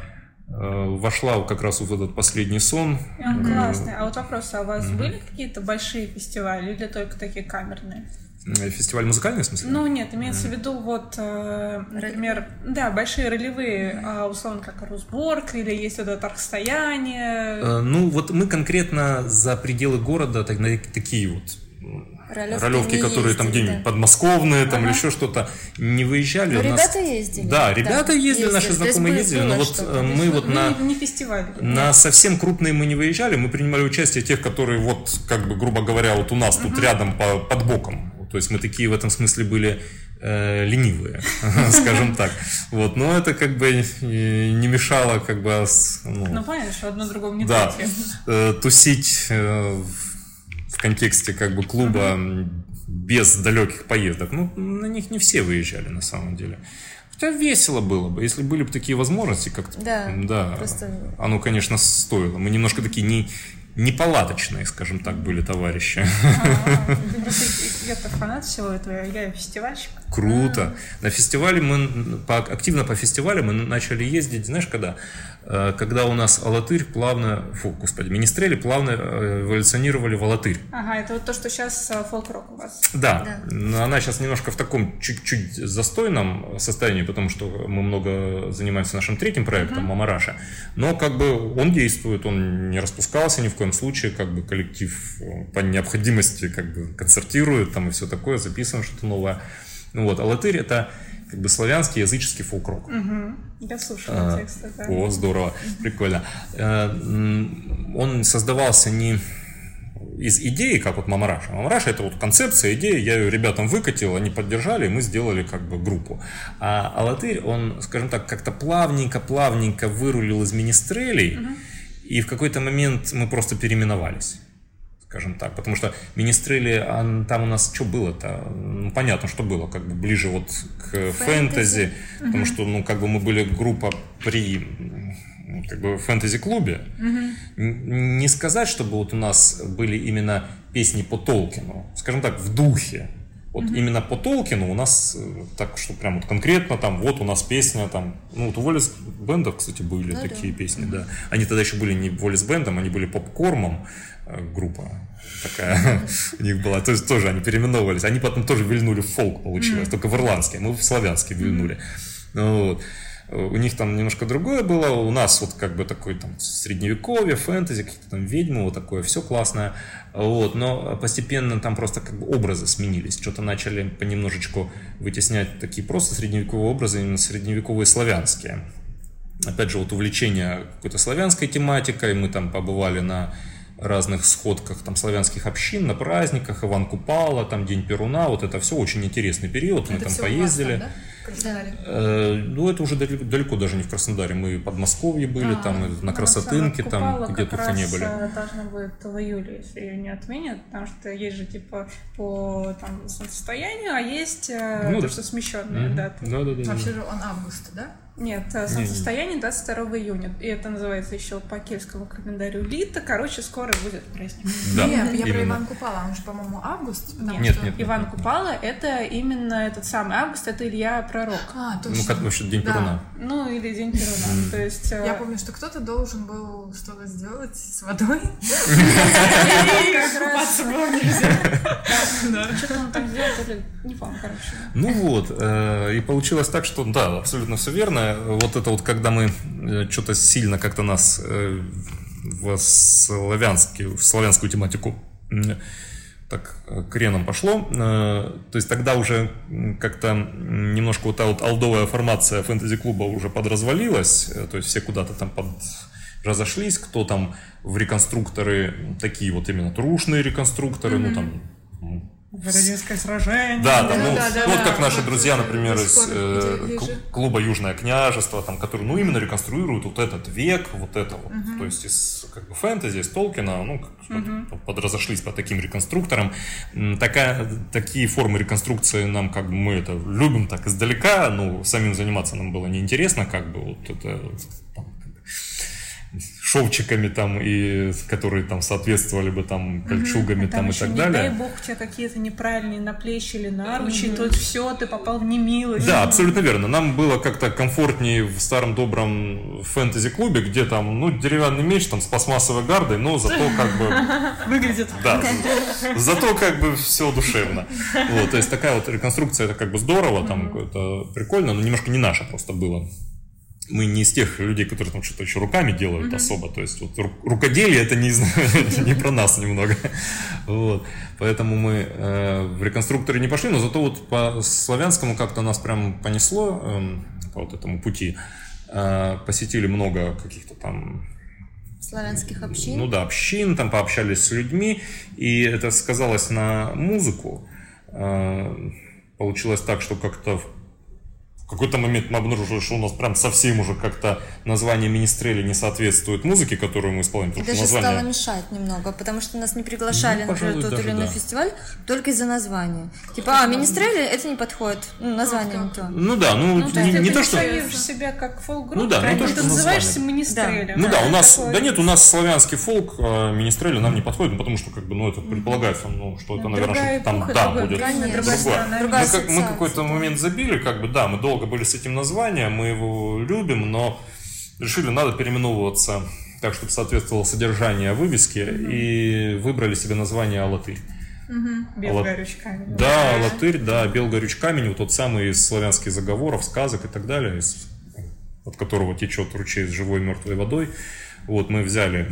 э, вошла как раз в этот последний сон. А, Классно. А вот вопрос, а у вас были какие-то большие фестивали или только такие камерные? Э, Фестиваль музыкальный, в смысле? Ну, нет, имеется в виду вот, э, например, да, большие ролевые, а, условно, как Русборг, или есть вот это расстояние. Э, Ну, вот мы конкретно за пределы города так, на такие вот Ролевки ролевки, которые там ездили, где-нибудь да. подмосковные там или Ага. еще что-то, не выезжали. Ну, У нас- ребята ездили. Да, ребята ездили, наши То есть знакомые ездили, но вот э, мы Ну, вот ну, на... не, фестиваль. На совсем крупные мы не выезжали, мы принимали участие тех, которые вот, как бы, грубо говоря, вот у нас тут рядом по, под боком. То есть мы такие в этом смысле были э, ленивые, скажем так. Вот, но это как бы не мешало как бы с- ну, Ну, понятно, что одно другому не да, э, тусить э, в- контексте как бы клуба без далеких поездок. Ну, на них не все выезжали на самом деле. Хотя весело было бы, если были бы такие возможности, как-то. Да, да. просто- Оно, конечно, стоило. Мы немножко такие не непалаточные, скажем так, были товарищи. А, просто Я-то фанат всего этого, я фестивальщик. Круто. На фестивале мы, по, активно по фестивалю мы начали ездить, знаешь, когда? Э, Когда у нас Алатырь плавно, фу, господи, Министрели плавно э, эволюционировали в Алатырь. Ага, это вот то, что сейчас фолк-рок у вас. Да, но она сейчас немножко в таком чуть-чуть застойном состоянии, потому что мы много занимаемся нашим третьим проектом Мамараша. Но как бы он действует, он не распускался ни в коем случае, как бы коллектив э, по необходимости как бы концертирует там и все такое, записываем что-то новое. Вот, Алатырь это как бы славянский языческий фолк-рок. Я слушала А, тексты, да. О, здорово, прикольно. Э, Он создавался не из идеи, как вот Мамараша. Мамараша это вот концепция, идея, я ее ребятам выкатил, они поддержали, и мы сделали как бы группу. А Алатырь, он, скажем так, как-то плавненько-плавненько вырулил из министрелей, и в какой-то момент мы просто переименовались скажем так, потому что Министрели, а там у нас что было-то? Ну, понятно, что было, как бы ближе вот к фэнтези, потому что, ну, как бы мы были группа при м, как бы фэнтези-клубе. Н- Не сказать, чтобы вот у нас были именно песни по Толкину, скажем так, в духе. Вот именно по Толкину у нас э, так, что прям вот конкретно там, вот у нас песня там, ну вот у Волис Бендов, кстати, были Ну да. такие песни, да. Они тогда еще были не Волис Бендом, они были попкормом, группа такая у них была. То есть тоже они переименовывались. Они потом тоже вильнули в фолк, получилось, только в ирландский, мы в славянский вильнули. Ну вот. У них там немножко другое было, у нас вот как бы такой там средневековье, фэнтези, какие-то там ведьмы, вот такое, все классное. Вот, но постепенно там просто как бы образы сменились, что-то начали понемножечку вытеснять такие просто средневековые образы, именно средневековые славянские. Опять же, вот увлечение какой-то славянской тематикой, мы там побывали на разных сходках там славянских общин, на праздниках, Иван Купала, там День Перуна, вот это все очень интересный период, мы Это там всё у вас поездили. там, да? Краснодаре? Э, Ну, это уже далеко, далеко даже не в Краснодаре. Мы в Подмосковье были, А, там, и на Красотынке, Ну, там, где как только не были. э, должна будет в июле, если ее не отменят, потому что есть же типа по там солнцестоянию, а есть э, Ну то, да. что смещенные Мгм. даты. Да, да, да, да. Вообще же он августа, да? Нет, э, солнцестояние 22 июня. И это называется еще по кельтскому календарю Лита. Короче, скоро будет праздник. Да, Нет, я про. Иван Купала, он же, по-моему, август. Нет, что- нет, Иван Купала это именно этот самый август, это Илья Пророк. А, точно. Ну, как вообще День Да. Перуна. Ну, или День Перуна. То есть... э, Я помню, что кто-то должен был что-то сделать с водой. Купаться было нельзя. Что-то он там сделал. Не помню, короче. Ну вот, э, и получилось так, что да, абсолютно все верно. Вот это вот, когда мы э, что-то сильно как-то нас э, в славянский, в славянскую тематику так креном пошло. То есть тогда уже как-то немножко вот та вот алдовая формация фэнтези-клуба уже подразвалилась, то есть все куда-то там под разошлись, кто там в реконструкторы, такие вот именно трушные реконструкторы, mm-hmm. ну там Бородинское сражение. Да, да, ну, да, да, вот как наши друзья, например, из э, клуба Южное княжество, там, которые, ну, именно реконструируют вот этот век, вот это вот. Угу. То есть из как бы фэнтези, из Толкина, ну, угу. подразошлись по таким реконструкторам. Такая, такие формы реконструкции нам, как бы, мы это любим так издалека, ну, самим заниматься нам было неинтересно, как бы, вот это шовчиками там, и которые там соответствовали бы там кольчугами угу. там, там и так не далее. дай бог, у тебя какие-то неправильные наплечи или наручи, угу. тут все, ты попал в немилость. Да, абсолютно верно. Нам было как-то комфортнее в старом добром фэнтези-клубе, где там, ну, деревянный меч там с пластмассовой гардой, но зато как бы... Выглядит. Да. Зато как бы все душевно. Вот, то есть такая вот реконструкция, это как бы здорово, там это прикольно, но немножко не наше просто было мы не из тех людей, которые там что-то еще руками делают mm-hmm. особо. То есть вот рукоделие это не, не про нас немного. Вот. Поэтому мы э, в реконструкторы не пошли, но зато вот по славянскому как-то нас прям понесло э, по вот этому пути. Э, посетили много каких-то там славянских общин. Ну да, общин, там пообщались с людьми, и это сказалось на музыку. Э, получилось так, что как-то в какой-то момент мы обнаружили, что у нас прям совсем уже как-то название Министрели не соответствует музыке, которую мы исполняем. И даже название... стало мешать немного, потому что нас не приглашали, ну, например, тот или иной да. фестиваль только из-за названия. Типа, а, Министрели это не подходит, ну, название не то. Ну да, ну, ну не, не то, что... Ты себя как фолк-группа, ну, да, ну, то, что ты называешься Министрели. Да. Ну да, у нас, да нет, у нас славянский фолк, а Министрели нам не подходит, ну, потому что, как бы, ну, это предполагается, ну, что это, наверное, что там, да, будет другое. Мы какой-то момент забили, как бы, да, мы долго долго были с этим названием, мы его любим, но решили, надо переименовываться так, чтобы соответствовало содержание вывески, mm-hmm. и выбрали себе название «Алатырь». Угу. Белгорюч камень. Да, Алатырь, да, Белгорюч камень, вот тот самый из славянских заговоров, сказок и так далее, из, от которого течет ручей с живой мертвой водой. Вот мы взяли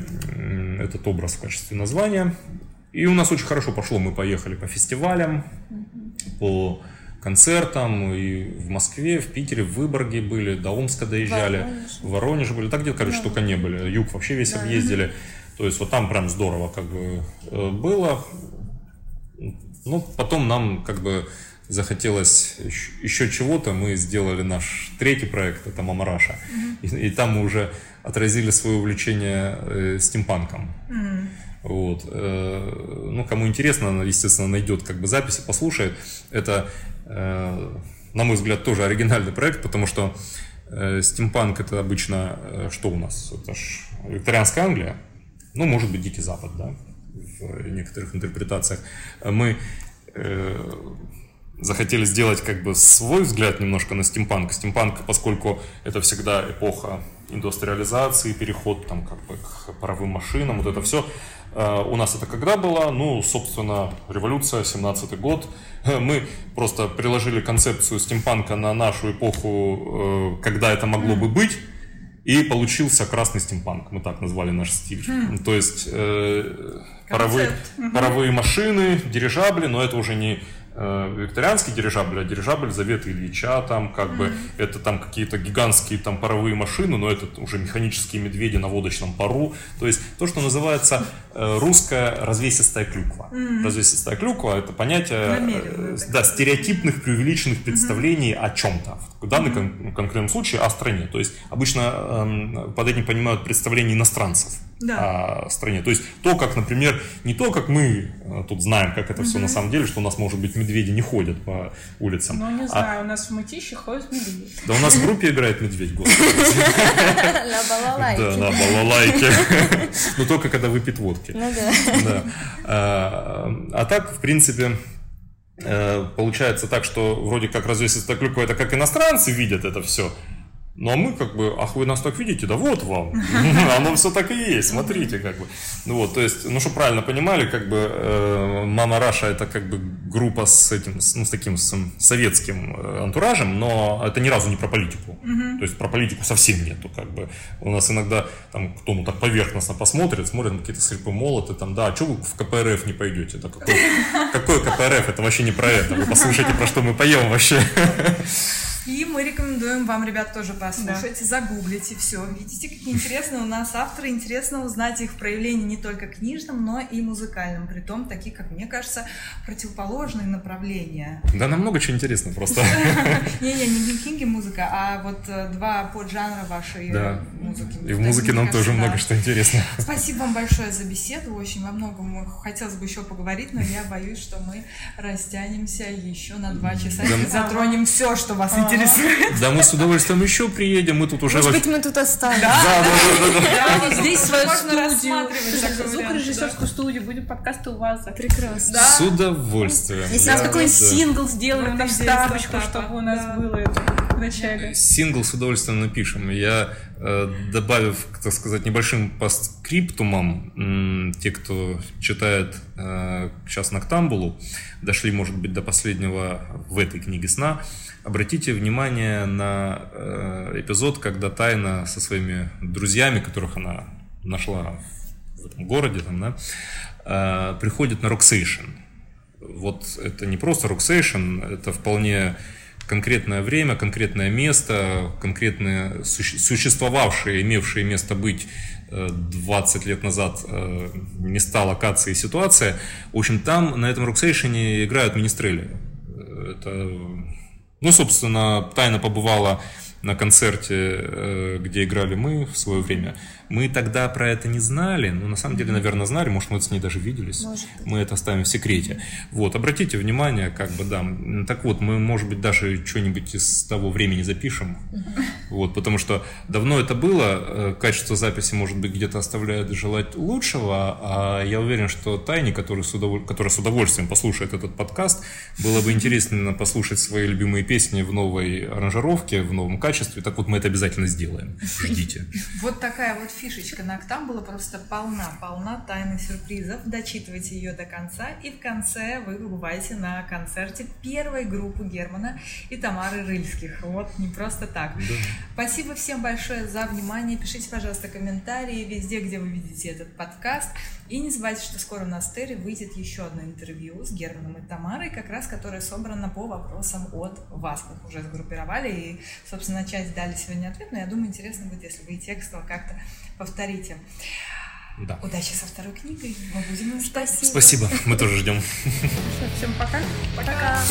этот образ в качестве названия. И у нас очень хорошо пошло. Мы поехали по фестивалям, угу. по концертам и в Москве, в Питере, в Выборге были, до Омска доезжали, Воронеж. в Воронеже были, так где, короче, да. только не были. Юг вообще весь да. объездили. То есть вот там прям здорово как бы э, было. Ну, потом нам как бы захотелось еще чего-то, мы сделали наш третий проект, это Мамараша, mm-hmm. и, и там мы уже отразили свое увлечение э, стимпанком. Mm-hmm. Вот. Э, ну, кому интересно, естественно, найдет как бы записи, послушает. Это на мой взгляд, тоже оригинальный проект, потому что э, стимпанк это обычно э, что у нас? Это ж викторианская Англия, ну, может быть, Дикий Запад, да, в некоторых интерпретациях. Мы э, захотели сделать как бы свой взгляд немножко на стимпанк. Стимпанк, поскольку это всегда эпоха индустриализации, переход там как бы к паровым машинам, вот это все, Э, у нас это когда было? Ну, собственно, революция, 17-й год. Мы просто приложили концепцию стимпанка на нашу эпоху, э, когда это могло бы быть. И получился красный стимпанк, мы так назвали наш стиль. Mm. То есть э, паровые, паровые машины, дирижабли, но это уже не викторианский дирижабль, а дирижабль Завета Ильича, там как mm-hmm. бы это там какие-то гигантские там паровые машины, но это уже механические медведи на водочном пару. То есть то, что называется э, русская развесистая клюква. Mm-hmm. Развесистая клюква это понятие э, да, стереотипных преувеличенных представлений mm-hmm. о чем-то. В данном кон- конкретном случае о стране. То есть обычно э, под этим понимают представление иностранцев да. о стране. То есть то, как, например, не то, как мы э, тут знаем, как это угу. все на самом деле, что у нас, может быть, медведи не ходят по улицам. Ну, не а знаю, а... у нас в Мытище ходят медведи. Да у нас в группе играет медведь, господи. На балалайке. Да, на балалайке. Но только когда выпьет водки. Ну да. А, а так, в принципе, э, получается так, что вроде как развесистая клюква, это как иностранцы видят это все, Ну, а мы как бы, ах, вы нас так видите, да вот вам. Оно все так и есть, смотрите, как бы. Ну вот, то есть, ну, что правильно понимали, как бы э, Мама Раша это как бы группа с этим, ну, с таким с советским э, антуражем, но это ни разу не про политику. То есть про политику совсем нету, как бы. У нас иногда там кто ну так поверхностно посмотрит, смотрит на какие-то слепые молоты, там, да, а что вы в КПРФ не пойдете? Это какой, какой КПРФ? Это вообще не про это. Вы послушайте, про что мы поем вообще. И мы рекомендуем вам, ребят, тоже послушать, да. загуглите все. Видите, какие интересные у нас авторы. Интересно узнать их в проявлении не только книжном, но и музыкальном. Притом такие, как мне кажется, противоположные направления. Да, намного чего интересно просто. Не-не, не книги музыка, а вот э, два поджанра вашей э, музыки. И в музыке нам тоже много что интересно. Спасибо вам большое за беседу. Очень во многом хотелось бы еще поговорить, но я боюсь, что мы растянемся еще на два часа и затронем все, что вас интересует интересует. Да, мы с удовольствием еще приедем, мы тут уже... Может быть, мы тут останемся. Да, да, да. да. Здесь свою студию. Звукорежиссерскую студию, будем подкасты у вас. Прекрасно. С удовольствием. Если нас какой-нибудь сингл сделаем, там вставочку, чтобы у нас было это в начале. Сингл с удовольствием напишем. Я Э, добавив, так сказать, небольшим постскриптумом, те, кто читает э, сейчас Ноктамбулу, дошли, может быть, до последнего в этой книге сна, обратите внимание на э, эпизод, когда Тайна со своими друзьями, которых она нашла в этом городе, там, да, приходит на Роксейшн. Вот это не просто Роксейшн, это вполне конкретное время, конкретное место, конкретные существовавшие, имевшие место быть 20 э, лет назад э, места, локации, ситуация. В общем, там на этом роксейшене играют менестрели. Это, ну, собственно, тайна побывала на концерте, э, где играли мы в свое время. Мы тогда про это не знали, но на самом деле, наверное, знали, может, мы с ней даже виделись. Мы это оставим в секрете. Вот, обратите внимание, как бы, да. Так вот, мы, может быть, даже что-нибудь из того времени запишем. Вот, потому что давно это было, э, качество записи, может быть, где-то оставляет желать лучшего, а я уверен, что Тайне, который с, удоволь... который с удовольствием послушает этот подкаст, было бы интересно послушать свои любимые песни в новой аранжировке, в новом качестве. Так вот, мы это обязательно сделаем. Ждите. Вот такая вот фишечка на была просто полна, полна тайных сюрпризов. Дочитывайте ее до конца, и в конце вы побываете на концерте первой группы Германа и Тамары Рыльских. Вот, не просто так. Да. Спасибо всем большое за внимание. Пишите, пожалуйста, комментарии везде, где вы видите этот подкаст. И не забывайте, что скоро на Стере выйдет еще одно интервью с Германом и Тамарой, как раз которое собрано по вопросам от вас. Мы их уже сгруппировали и, собственно, часть дали сегодня ответ, но я думаю, интересно будет, если вы и текстово как-то повторите. Да. Удачи со второй книгой. Мы будем Спасибо. Спасибо. Мы тоже ждем. Всем пока. Пока. пока.